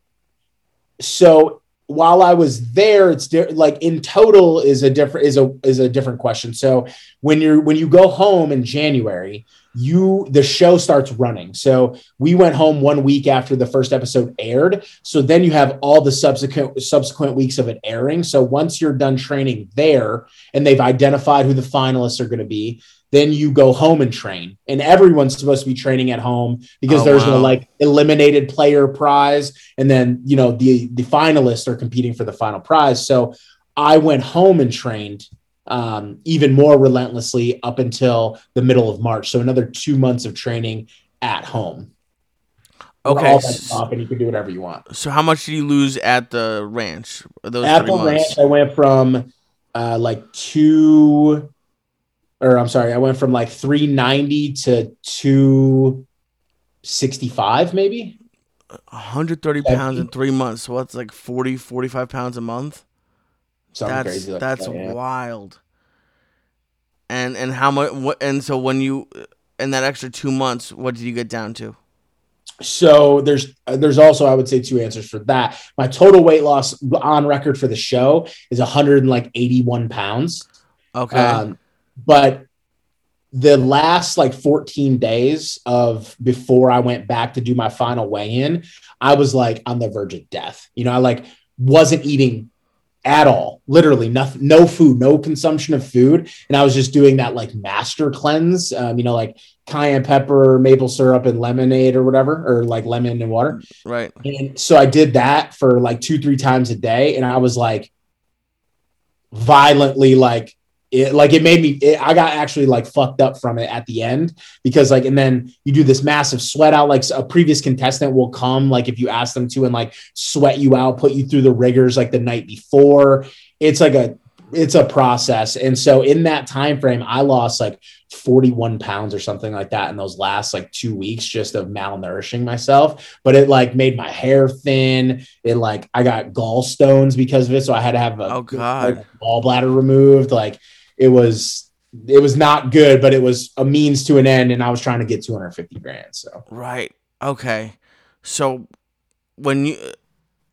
So while I was there, it's di- like in total is a different is a is a different question. So when you're when you go home in January, you the show starts running. So we went home one week after the first episode aired. So then you have all the subsequent subsequent weeks of it airing. So once you're done training there and they've identified who the finalists are going to be, then you go home and train. And everyone's supposed to be training at home because oh, there's wow. no like eliminated player prize. And then, you know, the the finalists are competing for the final prize. So I went home and trained um, even more relentlessly up until the middle of March. So another two months of training at home. Okay. Off and you can do whatever you want. So how much did you lose at the ranch? Those at the ranch, I went from uh, like two or I'm sorry, I went from like 390 to 265 maybe. 130 pounds in three months. So what's like 40, 45 pounds a month? Something that's crazy like that's that, yeah. wild. And and how much? What, and so when you in that extra two months, what did you get down to? So there's there's also I would say two answers for that. My total weight loss on record for the show is 181 pounds. Okay. Um, but the last like 14 days of before I went back to do my final weigh in, I was like on the verge of death. You know, I like wasn't eating at all, literally nothing, no food, no consumption of food. And I was just doing that like master cleanse, um, you know, like cayenne pepper, maple syrup, and lemonade or whatever, or like lemon and water. Right. And so I did that for like two, three times a day. And I was like violently like it like it made me it, i got actually like fucked up from it at the end because like and then you do this massive sweat out like a previous contestant will come like if you ask them to and like sweat you out put you through the rigors like the night before. It's like a it's a process. And so in that time frame i lost like 41 pounds or something like that in those last like two weeks just of malnourishing myself. But it like made my hair thin. It like i got gallstones because of it. So i had to have a oh god. like, gallbladder removed. Like it was it was not good, but it was a means to an end, and I was trying to get 250 grand. So right, okay. So when you,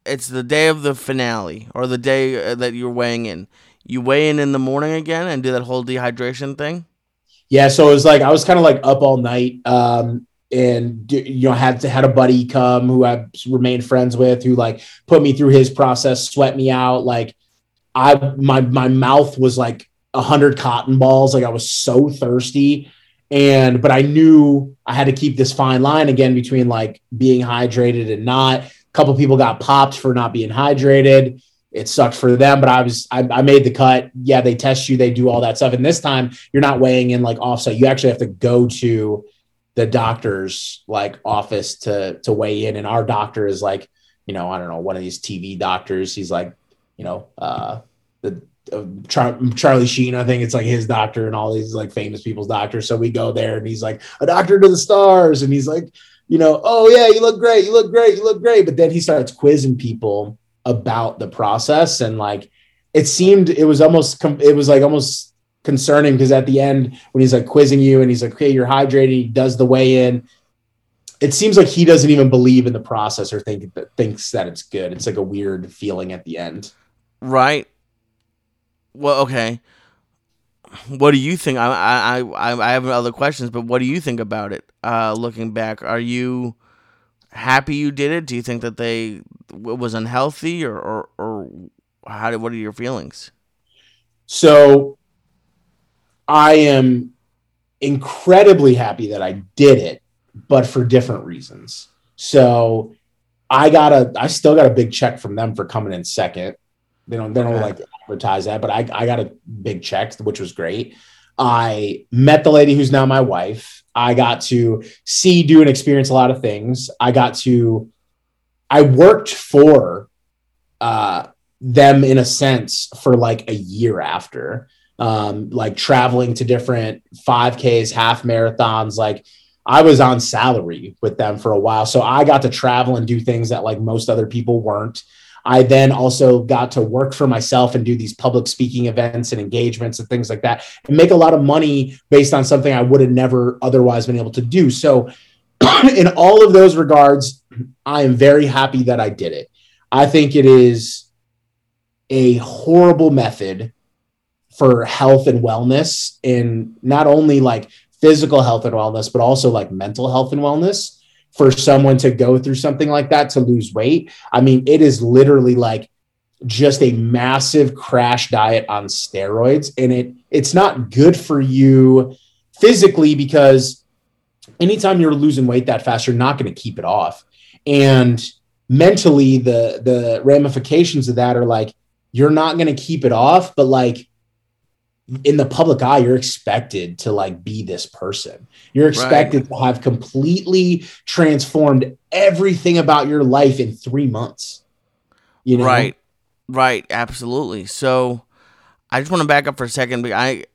it's the day of the finale or the day uh, that you're weighing in. You weigh in in the morning again and do that whole dehydration thing. Yeah, so it was like I was kind of like up all night, um, and you know had to, had a buddy come who I remained friends with, who like put me through his process, sweat me out. Like I my my mouth was like hundred cotton balls. Like I was so thirsty. And but I knew I had to keep this fine line again between like being hydrated and not. A couple people got popped for not being hydrated. It sucked for them, but I was I, I made the cut. Yeah, they test you, they do all that stuff. And this time you're not weighing in like offset. You actually have to go to the doctor's like office to to weigh in. And our doctor is like, you know, I don't know, one of these TV doctors. He's like, you know, uh the Char- Charlie Sheen, I think it's like his doctor and all these like famous people's doctors. So we go there and he's like a doctor to the stars, and he's like you know, oh yeah, you look great, you look great, you look great. But then he starts quizzing people about the process, and like it seemed, it was almost, it was like almost concerning because at the end when he's like quizzing you and he's like, okay, you're hydrated, he does the weigh in. It seems like he doesn't even believe in the process or think that thinks that it's good. It's like a weird feeling at the end. Right. Well, okay. What do you think? I I I I have other questions, but what do you think about it? Uh, looking back, are you happy you did it? Do you think that they it was unhealthy, or or, or how did? What are your feelings? So, I am incredibly happy that I did it, but for different reasons. So, I got a I still got a big check from them for coming in second. They don't they don't like advertise that, but I, I got a big check, which was great. I met the lady who's now my wife. I got to see, do, and experience a lot of things. I got to, I worked for uh, them in a sense for like a year after, um, like traveling to different 5Ks, half marathons. Like I was on salary with them for a while. So I got to travel and do things that like most other people weren't. I then also got to work for myself and do these public speaking events and engagements and things like that and make a lot of money based on something I would have never otherwise been able to do. So, in all of those regards, I am very happy that I did it. I think it is a horrible method for health and wellness in not only like physical health and wellness, but also like mental health and wellness for someone to go through something like that to lose weight. I mean, it is literally like just a massive crash diet on steroids and it it's not good for you physically because anytime you're losing weight that fast you're not going to keep it off. And mentally the the ramifications of that are like you're not going to keep it off but like in the public eye you're expected to like be this person. You're expected right. to have completely transformed everything about your life in three months. You know? Right. Right. Absolutely. So i just want to back up for a second but i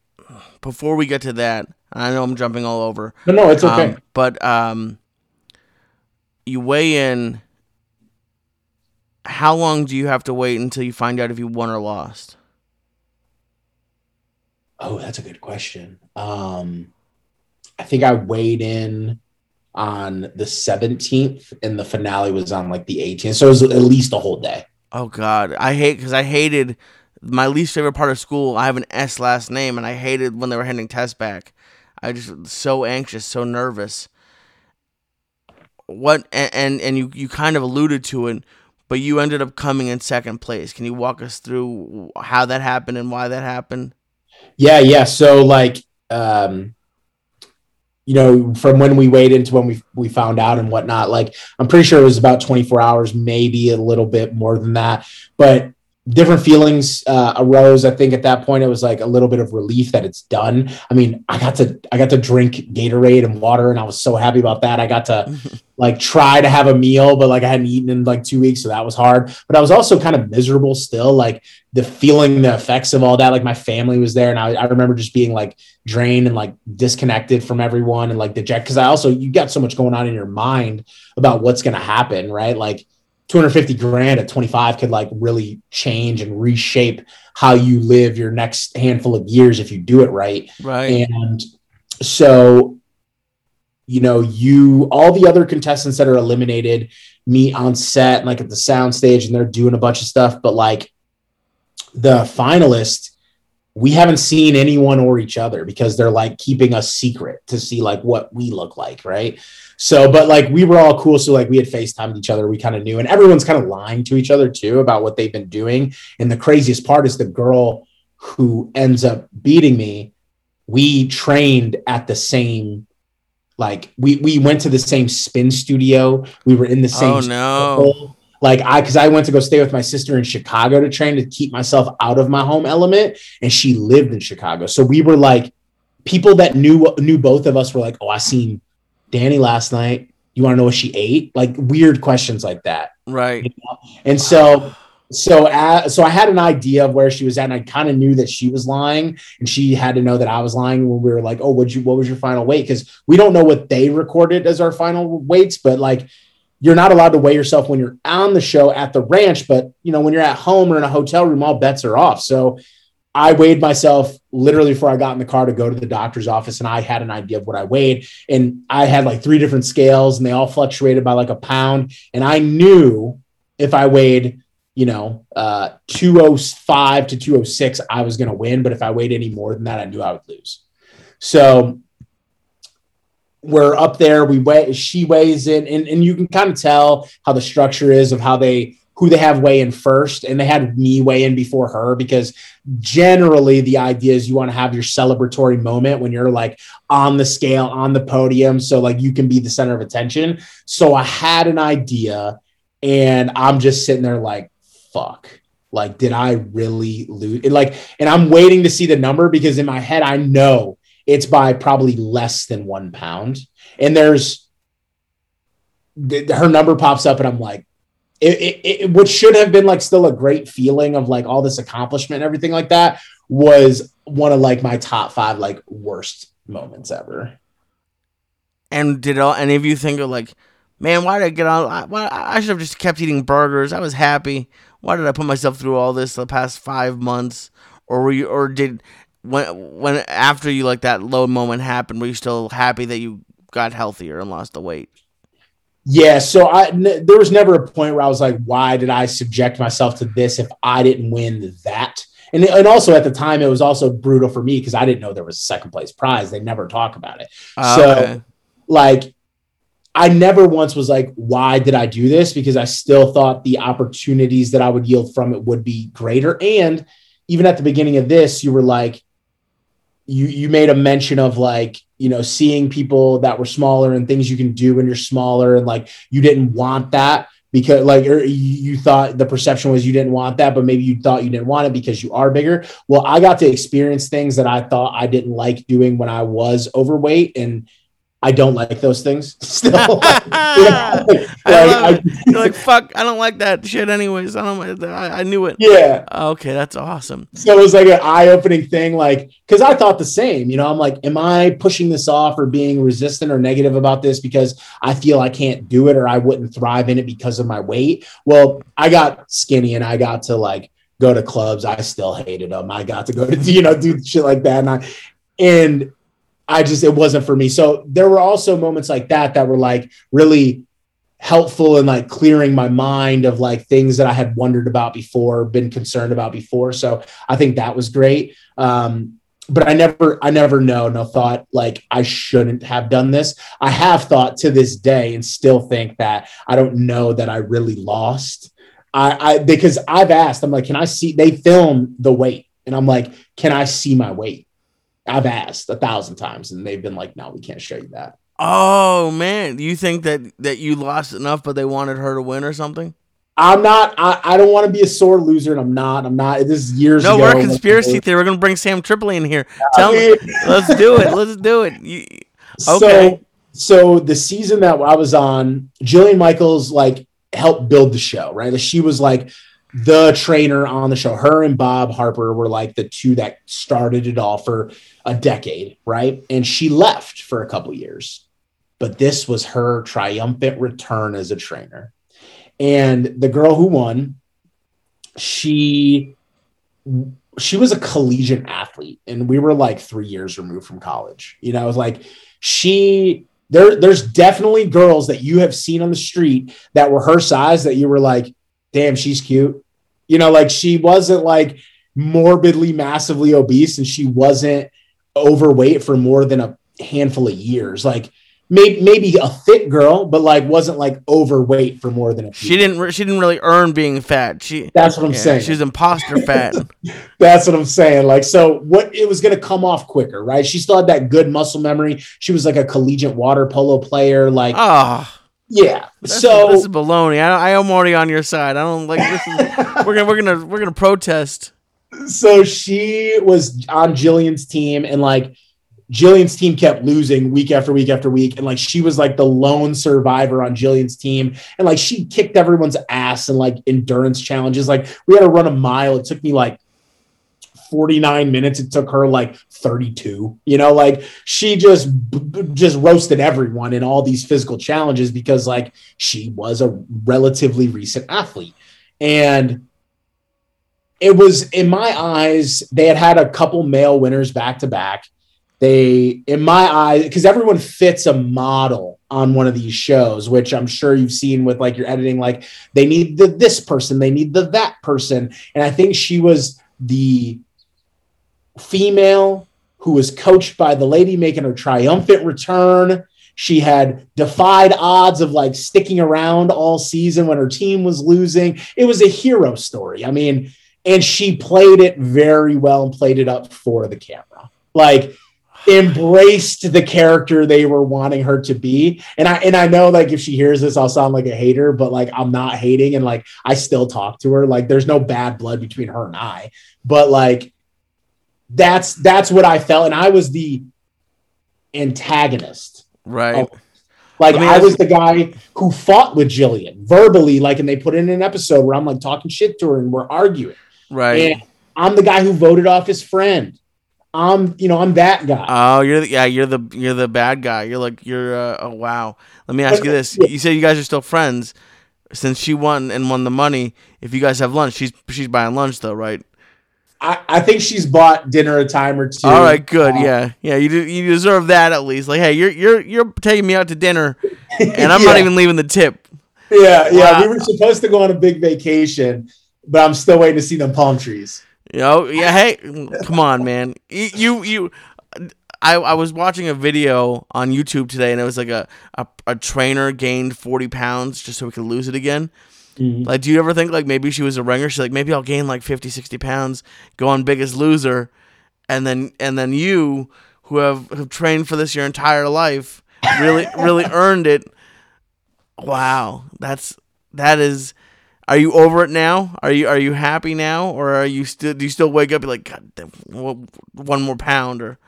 before we get to that i know i'm jumping all over. No no it's okay. Um, but um you weigh in. How long do you have to wait until you find out if you won or lost Oh, that's a good question. Um, I think I weighed in on the 17th and the finale was on like the 18th. So it was at least a whole day. Oh God. I hate because I hated my least favorite part of school. I have an S last name and I hated when they were handing tests back. I just so anxious, so nervous. What and, and and you you kind of alluded to it, but you ended up coming in second place. Can you walk us through how that happened and why that happened? Yeah, yeah. So like um you know, from when we waited to when we we found out and whatnot, like I'm pretty sure it was about 24 hours, maybe a little bit more than that. But different feelings uh, arose. I think at that point it was like a little bit of relief that it's done. I mean, I got to I got to drink Gatorade and water, and I was so happy about that. I got to like try to have a meal, but like I hadn't eaten in like two weeks, so that was hard. But I was also kind of miserable still, like the feeling the effects of all that. Like my family was there, and I, I remember just being like drained and like disconnected from everyone and like dejected because I also you got so much going on in your mind about what's gonna happen, right? Like 250 grand at 25 could like really change and reshape how you live your next handful of years if you do it right. Right. And so, you know, you all the other contestants that are eliminated meet on set, like at the sound stage, and they're doing a bunch of stuff. But like the finalists, we haven't seen anyone or each other because they're like keeping us secret to see like what we look like, right? So, but like we were all cool. So like we had FaceTimed each other. We kind of knew, and everyone's kind of lying to each other too about what they've been doing. And the craziest part is the girl who ends up beating me. We trained at the same, like we we went to the same spin studio. We were in the oh, same. Oh no. Like I, because I went to go stay with my sister in Chicago to train to keep myself out of my home element, and she lived in Chicago. So we were like, people that knew knew both of us were like, oh, I seen Danni last night. You want to know what she ate? Like weird questions like that. Right. You know? And so so uh, so I had an idea of where she was at, and I kind of knew that she was lying, and she had to know that I was lying when we were like, "Oh, what you what was your final weight?" Because we don't know what they recorded as our final weights, but like you're not allowed to weigh yourself when you're on the show at the ranch, but you know when you're at home or in a hotel room, all bets are off. So I weighed myself literally before I got in the car to go to the doctor's office, and I had an idea of what I weighed, and I had like three different scales, and they all fluctuated by like a pound, and I knew if I weighed you know, uh, 205 to 206, I was going to win. But if I weighed any more than that, I knew I would lose. So we're up there. We weigh, she weighs in, and, and you can kind of tell how the structure is of how they, who they have weigh in first. And they had me weigh in before her because generally the idea is you want to have your celebratory moment when you're like on the scale, on the podium. So like you can be the center of attention. So I had an idea and I'm just sitting there like, fuck like did i really lose and like and i'm waiting to see the number because in my head i know it's by probably less than one pound and there's her number pops up and i'm like it, it, what should have been like still a great feeling of like all this accomplishment and everything like that was one of like my top five like worst moments ever and did all any of you think of like man why did i get on why, i should have just kept eating burgers i was happy why did I put myself through all this the past five months? Or were you, or did when when after you like that low moment happened, were you still happy that you got healthier and lost the weight? Yeah, so I n- there was never a point where I was like, why did I subject myself to this if I didn't win that? And, and also at the time, it was also brutal for me because I didn't know there was a second place prize. They never talk about it. Oh, so, okay. like, I never once was like, why did I do this? Because I still thought the opportunities that I would yield from it would be greater. And even at the beginning of this, you were like, you you made a mention of like, you know, seeing people that were smaller and things you can do when you're smaller, and like you didn't want that because like er, or you thought the perception was you didn't want that but maybe you thought you didn't want it because you are bigger. Well i got to experience things that i thought i didn't like doing when i was overweight and I don't like those things still. like, like, I, like, fuck, I don't like that shit anyways. I don't, I, I knew it. Yeah. Oh, okay, that's awesome. So it was like an eye opening thing. Like, cause I thought the same, you know, I'm like, am I pushing this off or being resistant or negative about this because I feel I can't do it or I wouldn't thrive in it because of my weight? Well, I got skinny and I got to like, go to clubs. I still hated them. I got to go to, you know, do shit like that. And I, and I just it wasn't for me. So there were also moments like that that were like really helpful in like clearing my mind of like things that I had wondered about before, been concerned about before. So I think that was great. Um, but I never, I never know, no thought like I shouldn't have done this. I have thought to this day and still think that I don't know that I really lost. I, I because I've asked, I'm like, can I see? They film the weight, and I'm like, can I see my weight? I've asked a thousand times, and they've been like, "No, we can't show you that." Oh man, you think that that you lost enough, but they wanted her to win or something? I'm not. I, I don't want to be a sore loser, and I'm not. I'm not. This is years. No, ago. we're a conspiracy theory. We're gonna bring Sam Tripoli in here. Tell me. let's do it. Let's do it. You, okay. So, so the season that I was on, Jillian Michaels like helped build the show. Right, she was like the trainer on the show. Her and Bob Harper were like the two that started it all for a decade, right? And she left for a couple years. But this was her triumphant return as a trainer. And the girl who won, she she was a collegiate athlete and we were like 3 years removed from college. You know, it was like she there there's definitely girls that you have seen on the street that were her size that you were like damn, she's cute. You know, like she wasn't like morbidly massively obese and she wasn't overweight for more than a handful of years. Like maybe maybe a fit girl, but like wasn't like overweight for more than a. Few she didn't. Re- she didn't really earn being fat. She. That's what I'm yeah, saying. She's imposter fat. That's what I'm saying. Like so, what it was gonna come off quicker, right? She still had that good muscle memory. She was like a collegiate water polo player. Like ah. Oh. Yeah. So is, this is baloney. I, I am already on your side. I don't like this. Is, we're gonna we're gonna we're gonna protest. So she was on Jillian's team, and like Jillian's team kept losing week after week after week. And like she was like the lone survivor on Jillian's team. And like she kicked everyone's ass and like endurance challenges. Like we had to run a mile. It took me like 49 minutes. It took her like 32. You know, like she just just roasted everyone in all these physical challenges because like she was a relatively recent athlete. And it was in my eyes, they had had a couple male winners back to back. They in my eyes because everyone fits a model on one of these shows which i'm sure you've seen with like your editing like they need the this person they need the that person. And i think she was the female who was coached by the lady making her triumphant return. She had defied odds of like sticking around all season when her team was losing. It was a hero story. I mean and she played it very well and played it up for the camera like embraced the character they were wanting her to be. And I and I know like if she hears this, I'll sound like a hater, but like I'm not hating and like I still talk to her. Like there's no bad blood between her and I. But like that's that's what I felt. And I was the antagonist. Right. Of, like I was the guy who fought with Jillian verbally, like, and they put in an episode where I'm like talking shit to her and we're arguing. Right. And I'm the guy who voted off his friend. I'm, you know, I'm that guy. Oh, you're the, yeah, you're the you're the bad guy. You're like you're uh, oh wow. Let me ask you this: You say you guys are still friends since she won and won the money. If you guys have lunch, she's she's buying lunch though, right? I, I think she's bought dinner a time or two. All right, good. Uh, yeah, yeah. You do, you deserve that at least. Like, hey, you're you're you're taking me out to dinner, and I'm yeah. not even leaving the tip. Yeah, yeah. Wow. We were supposed to go on a big vacation, but I'm still waiting to see them palm trees. You know, yeah. Hey, come on, man. You you. I, I was watching a video on YouTube today, and it was like a, a, a trainer gained forty pounds just so he could lose it again. Mm-hmm. Like, do you ever think like maybe she was a ringer? She's like, maybe I'll gain like 50, 60 pounds, go on Biggest Loser, and then and then you who have, have trained for this your entire life really really earned it. Wow, that's that is are you over it now? Are you are you happy now, or are you still do you still wake up like God, one more pound or?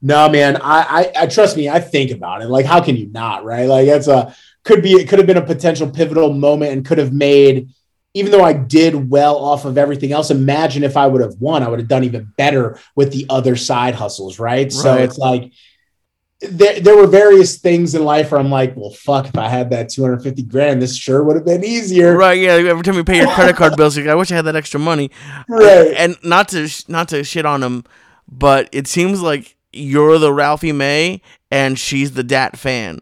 No, man. I, I I trust me. I think about it. Like, how can you not? Right? Like, that's a could be. It could have been a potential pivotal moment and could have made. Even though I did well off of everything else, imagine if I would have won, I would have done even better with the other side hustles, right? right. So it's like there, there were various things in life where I'm like, well, fuck, if I had that 250 grand, this sure would have been easier. Right. Yeah. Every time you pay your credit card bills, like, I wish I had that extra money. Right. And not to, not to shit on him, but it seems like you're the Ralphie May and she's the Dat Phan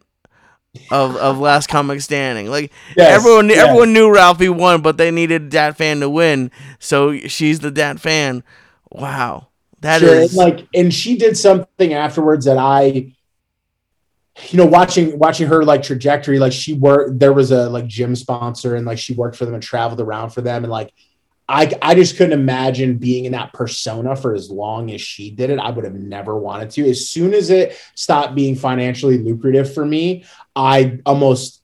of, of Last Comic Standing. Like yes, everyone, yes. everyone knew Ralphie won, but they needed Dat Phan to win. So she's the Dat Phan. Wow. That sure. is like, and she did something afterwards that I, you know, watching watching her like trajectory, like she worked. There was a like gym sponsor, and like she worked for them and traveled around for them, and like I I just couldn't imagine being in that persona for as long as she did it. I would have never wanted to. As soon as it stopped being financially lucrative for me, I almost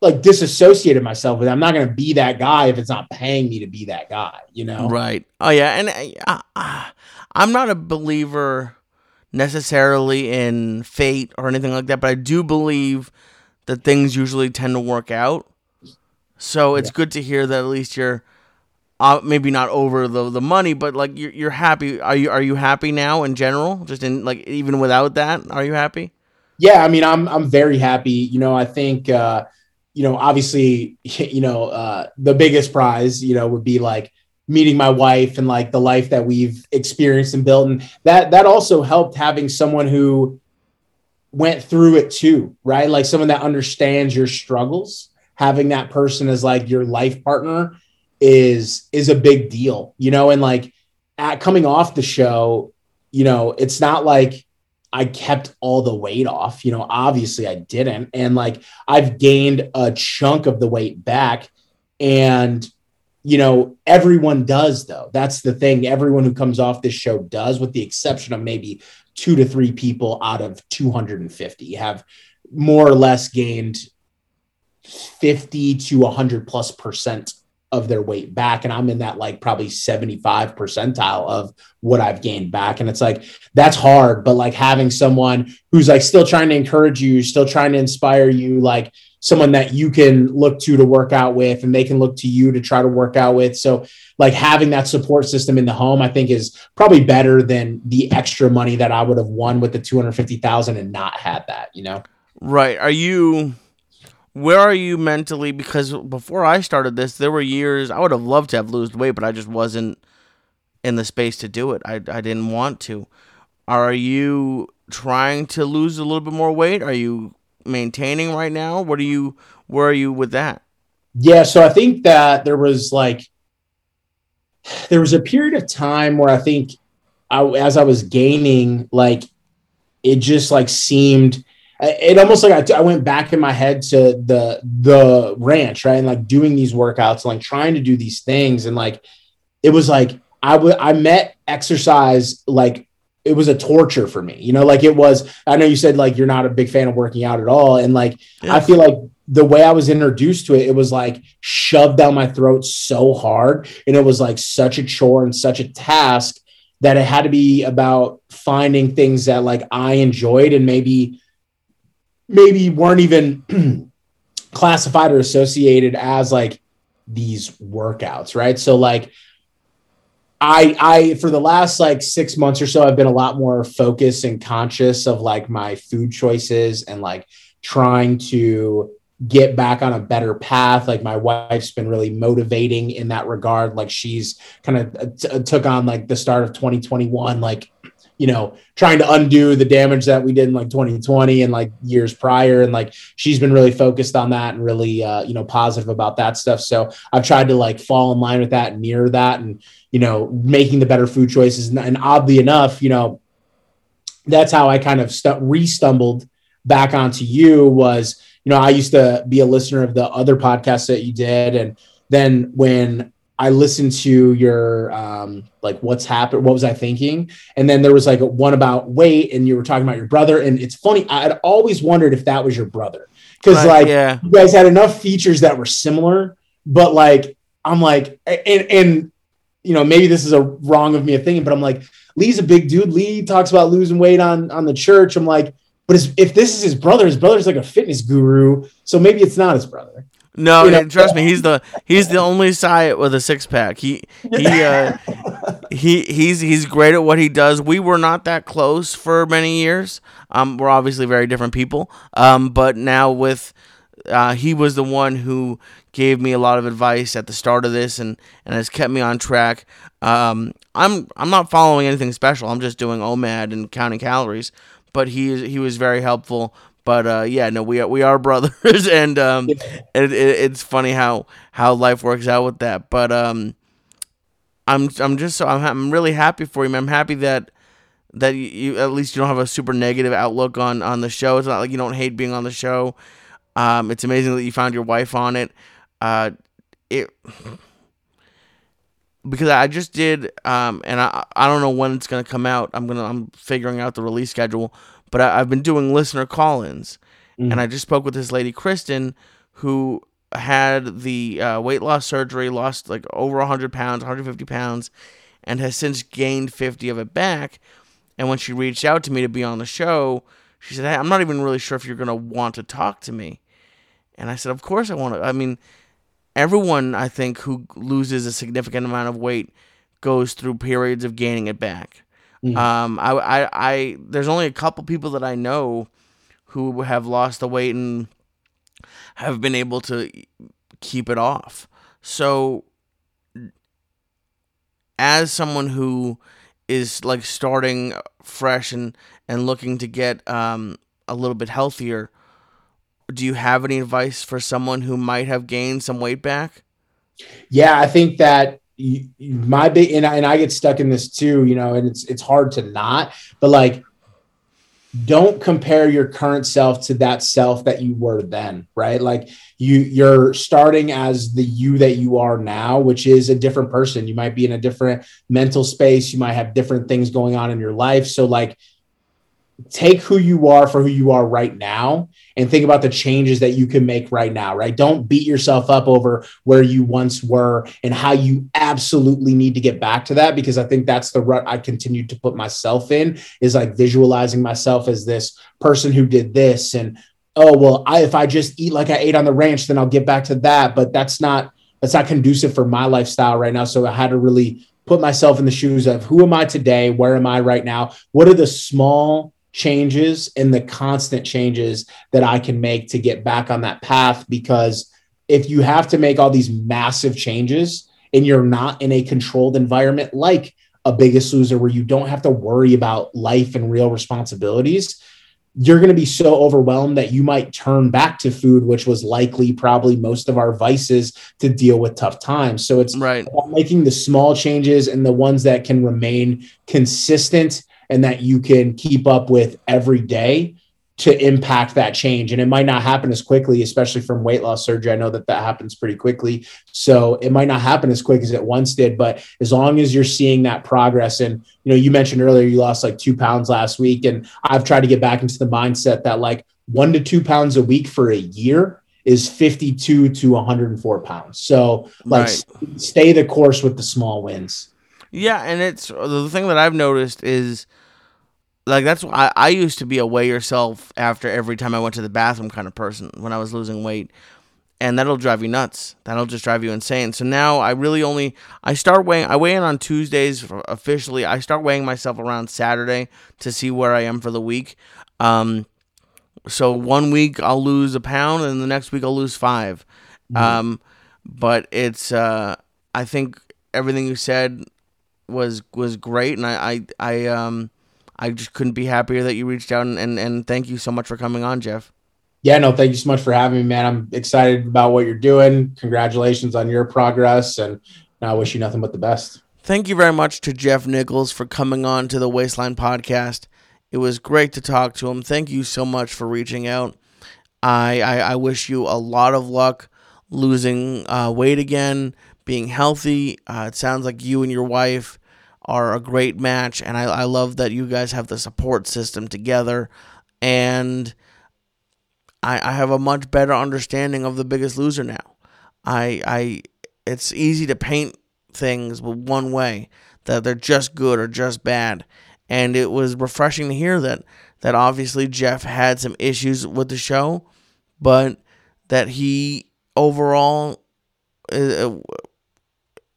like disassociated myself with it. I'm not going to be that guy if it's not paying me to be that guy, you know? Right. Oh yeah, and uh, uh, I'm not a believer necessarily in fate or anything like that, but I do believe that things usually tend to work out. So it's yeah. good to hear that at least you're uh, maybe not over the the money, but like you're you're happy. Are you are you happy now in general? Just in like even without that, are you happy? Yeah, I mean, I'm I'm very happy. You know, I think uh, you know, obviously, you know, uh, the biggest prize, you know, would be like meeting my wife and like the life that we've experienced and built and that that also helped having someone who went through it too right like someone that understands your struggles having that person as like your life partner is is a big deal you know and like at coming off the show you know it's not like I kept all the weight off. You know, obviously I didn't. And like I've gained a chunk of the weight back. And you know, everyone does though. That's the thing. Everyone who comes off this show does, with the exception of maybe two to three people out of 250 have more or less gained 50 to 100 plus percent of their weight back and i'm in that like probably 75 percentile of what i've gained back and it's like that's hard but like having someone who's like still trying to encourage you still trying to inspire you like someone that you can look to to work out with and they can look to you to try to work out with so like having that support system in the home i think is probably better than the extra money that i would have won with the 250000 and not had that you know right are you where are you mentally? Because before I started this, there were years I would have loved to have lost weight, but I just wasn't in the space to do it. I, I didn't want to. Are you trying to lose a little bit more weight? Are you maintaining right now? What are you? Where are you with that? Yeah, so I think that there was like there was a period of time where I think I, as I was gaining, like it just like seemed it almost like I, went back in my head to the the ranch right and like doing these workouts like trying to do these things and like it was like I would I met exercise like it was a torture for me you know like it was I know you said like you're not a big fan of working out at all and like. I feel like the way I was introduced to it it was like shoved down my throat so hard and it was like such a chore and such a task that it had to be about finding things that like I enjoyed and maybe maybe weren't even classified or associated as like these workouts, right? So like I I for the last like 6 months or so I've been a lot more focused and conscious of like my food choices and like trying to get back on a better path. Like my wife's been really motivating in that regard. Like she's kind of t- uh, took on like the start of 2021 like you know, trying to undo the damage that we did in like 2020 and like years prior. And like she's been really focused on that and really, uh, you know, positive about that stuff. So I've tried to like fall in line with that and mirror that and, you know, making the better food choices. And, and oddly enough, you know, that's how I kind of st- re stumbled back onto you was, you know, I used to be a listener of the other podcasts that you did. And then when I listened to your um, like what's happened, what was I thinking, and then there was like one about weight, and you were talking about your brother, and it's funny. I had always wondered if that was your brother because uh, like yeah. you guys had enough features that were similar, but like I'm like, and, and you know maybe this is a wrong of me of thinking, but I'm like Lee's a big dude. Lee talks about losing weight on on the church. I'm like, but if this is his brother, his brother's like a fitness guru, so maybe it's not his brother. No, you know? trust me, he's the he's the only Syatt with a six pack. He he uh, he he's he's great at what he does. We were not that close for many years. Um, we're obviously very different people. Um, but now with uh, he was the one who gave me a lot of advice at the start of this and, and has kept me on track. Um, I'm I'm not following anything special. I'm just doing OMAD and counting calories. But he he was very helpful but uh, yeah, no, we are we are brothers, and um, it, it, it's funny how how life works out with that. But um, I'm I'm just so I'm I'm really happy for you. Man. I'm happy that that you, you, at least you don't have a super negative outlook on on the show. It's not like you don't hate being on the show. Um, it's amazing that you found your wife on it. Uh, it because I just did, um, and I I don't know when it's gonna come out. I'm gonna I'm figuring out the release schedule, but I, have been doing listener call-ins, mm-hmm. and I just spoke with this lady, Kristen, who had the uh, weight loss surgery, lost like over 100 pounds, 150 pounds, and has since gained 50 of it back. And when she reached out to me to be on the show, she said, hey, I'm not even really sure if you're going to want to talk to me. And I said, Of course I want to. I mean, everyone, I think, who loses a significant amount of weight goes through periods of gaining it back. Mm-hmm. Um, I, I, I, there's only a couple people that I know who have lost the weight and have been able to keep it off. So, as someone who is like starting fresh and and looking to get um, a little bit healthier, do you have any advice for someone who might have gained some weight back? Yeah, I think that my big and I, and I get stuck in this too, you know, and it's it's hard to not, but like don't compare your current self to that self that you were then, right? Like you you're starting as the you that you are now, which is a different person. You might be in a different mental space, you might have different things going on in your life. So like take who you are for who you are right now and think about the changes that you can make right now, right? Don't beat yourself up over where you once were and how you absolutely need to get back to that because I think that's the rut I continue to put myself in is like visualizing myself as this person who did this and oh well, I if I just eat like I ate on the ranch then I'll get back to that, but that's not that's not conducive for my lifestyle right now, so I had to really put myself in the shoes of who am I today? Where am I right now? What are the small changes and the constant changes that I can make to get back on that path. Because if you have to make all these massive changes and you're not in a controlled environment like a biggest loser where you don't have to worry about life and real responsibilities, you're going to be so overwhelmed that you might turn back to food, which was likely probably most of our vices to deal with tough times. So it's right. making the small changes and the ones that can remain consistent and that you can keep up with every day to impact that change. And it might not happen as quickly, especially from weight loss surgery. I know that that happens pretty quickly. So it might not happen as quick as it once did, but as long as you're seeing that progress and, you know, you mentioned earlier you lost like two pounds last week. And I've tried to get back into the mindset that like one to two pounds a week for a year is 52 to 104 pounds. So like right. stay the course with the small wins. Yeah. And it's the thing that I've noticed is, like that's I, I used to be a weigh yourself after every time I went to the bathroom kind of person when I was losing weight. And that'll drive you nuts. That'll just drive you insane. So now I really only I start weighing I weigh in on Tuesdays officially. I start weighing myself around Saturday to see where I am for the week. Um so one week I'll lose a pound and the next week I'll lose 5. Mm-hmm. Um but it's uh I think everything you said was was great and I I, I um I just couldn't be happier that you reached out and, and, and thank you so much for coming on, Jeff. Yeah, no, thank you so much for having me, man. I'm excited about what you're doing. Congratulations on your progress, and I wish you nothing but the best. Thank you very much to Jeff Nichols for coming on to the Waistline podcast. It was great to talk to him. Thank you so much for reaching out. I I, I wish you a lot of luck losing uh, weight again, being healthy. Uh, it sounds like you and your wife are a great match, and I, I love that you guys have the support system together, and I, I have a much better understanding of the Biggest Loser now. I I it's easy to paint things one way that they're just good or just bad, and it was refreshing to hear that that obviously Jeff had some issues with the show, but that he overall uh,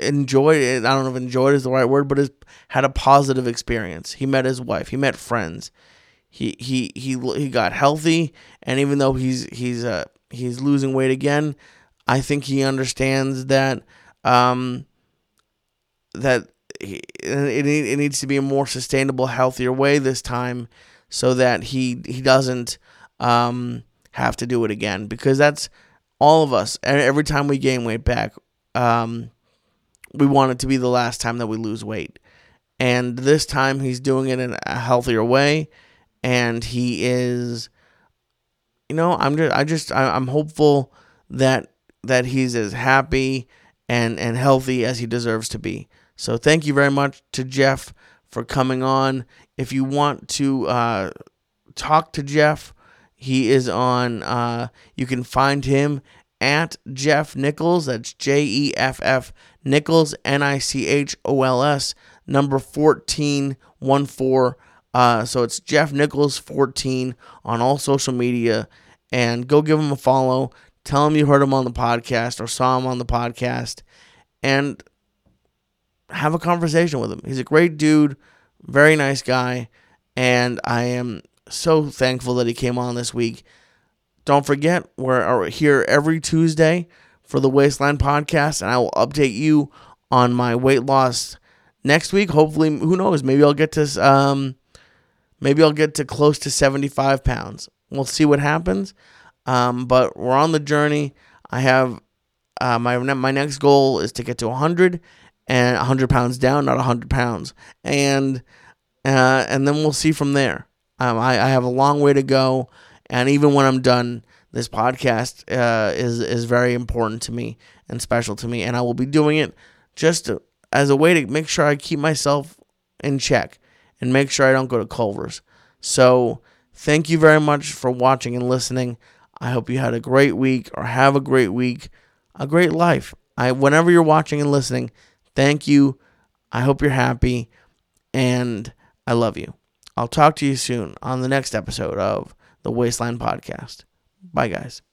enjoyed it. I don't know if enjoyed is the right word, but has had a positive experience. He met his wife. He met friends. He he he he got healthy, and even though he's he's uh he's losing weight again, I think he understands that um that he, it it needs to be a more sustainable, healthier way this time, so that he he doesn't um have to do it again because that's all of us. Every time we gain weight back, um, we want it to be the last time that we lose weight. And this time he's doing it in a healthier way. And he is, you know, I'm just, I just, I'm hopeful that, that he's as happy and, and healthy as he deserves to be. So thank you very much to Jeff for coming on. If you want to uh, talk to Jeff, he is on, uh, you can find him at Jeff Nichols. That's J E F F Nichols, N I C H O L S, number 1414. Uh, so it's Jeff Nichols 14 on all social media. And go give him a follow. Tell him you heard him on the podcast or saw him on the podcast. And have a conversation with him. He's a great dude, very nice guy. And I am so thankful that he came on this week. Don't forget, we're here every Tuesday for the Waistline podcast, and I will update you on my weight loss next week. Hopefully, who knows? Maybe I'll get to um, maybe I'll get to close to 75 pounds. We'll see what happens. Um, but we're on the journey. I have uh, my my next goal is to get to 100 and 100 pounds down, not 100 pounds, and uh, and then we'll see from there. Um, I, I have a long way to go. And even when I'm done, this podcast uh, is is very important to me and special to me, and I will be doing it just to, as a way to make sure I keep myself in check and make sure I don't go to Culver's. So, thank you very much for watching and listening. I hope you had a great week or have a great week, a great life. I whenever you're watching and listening, thank you. I hope you're happy and I love you. I'll talk to you soon on the next episode of the Waistline podcast. Bye guys.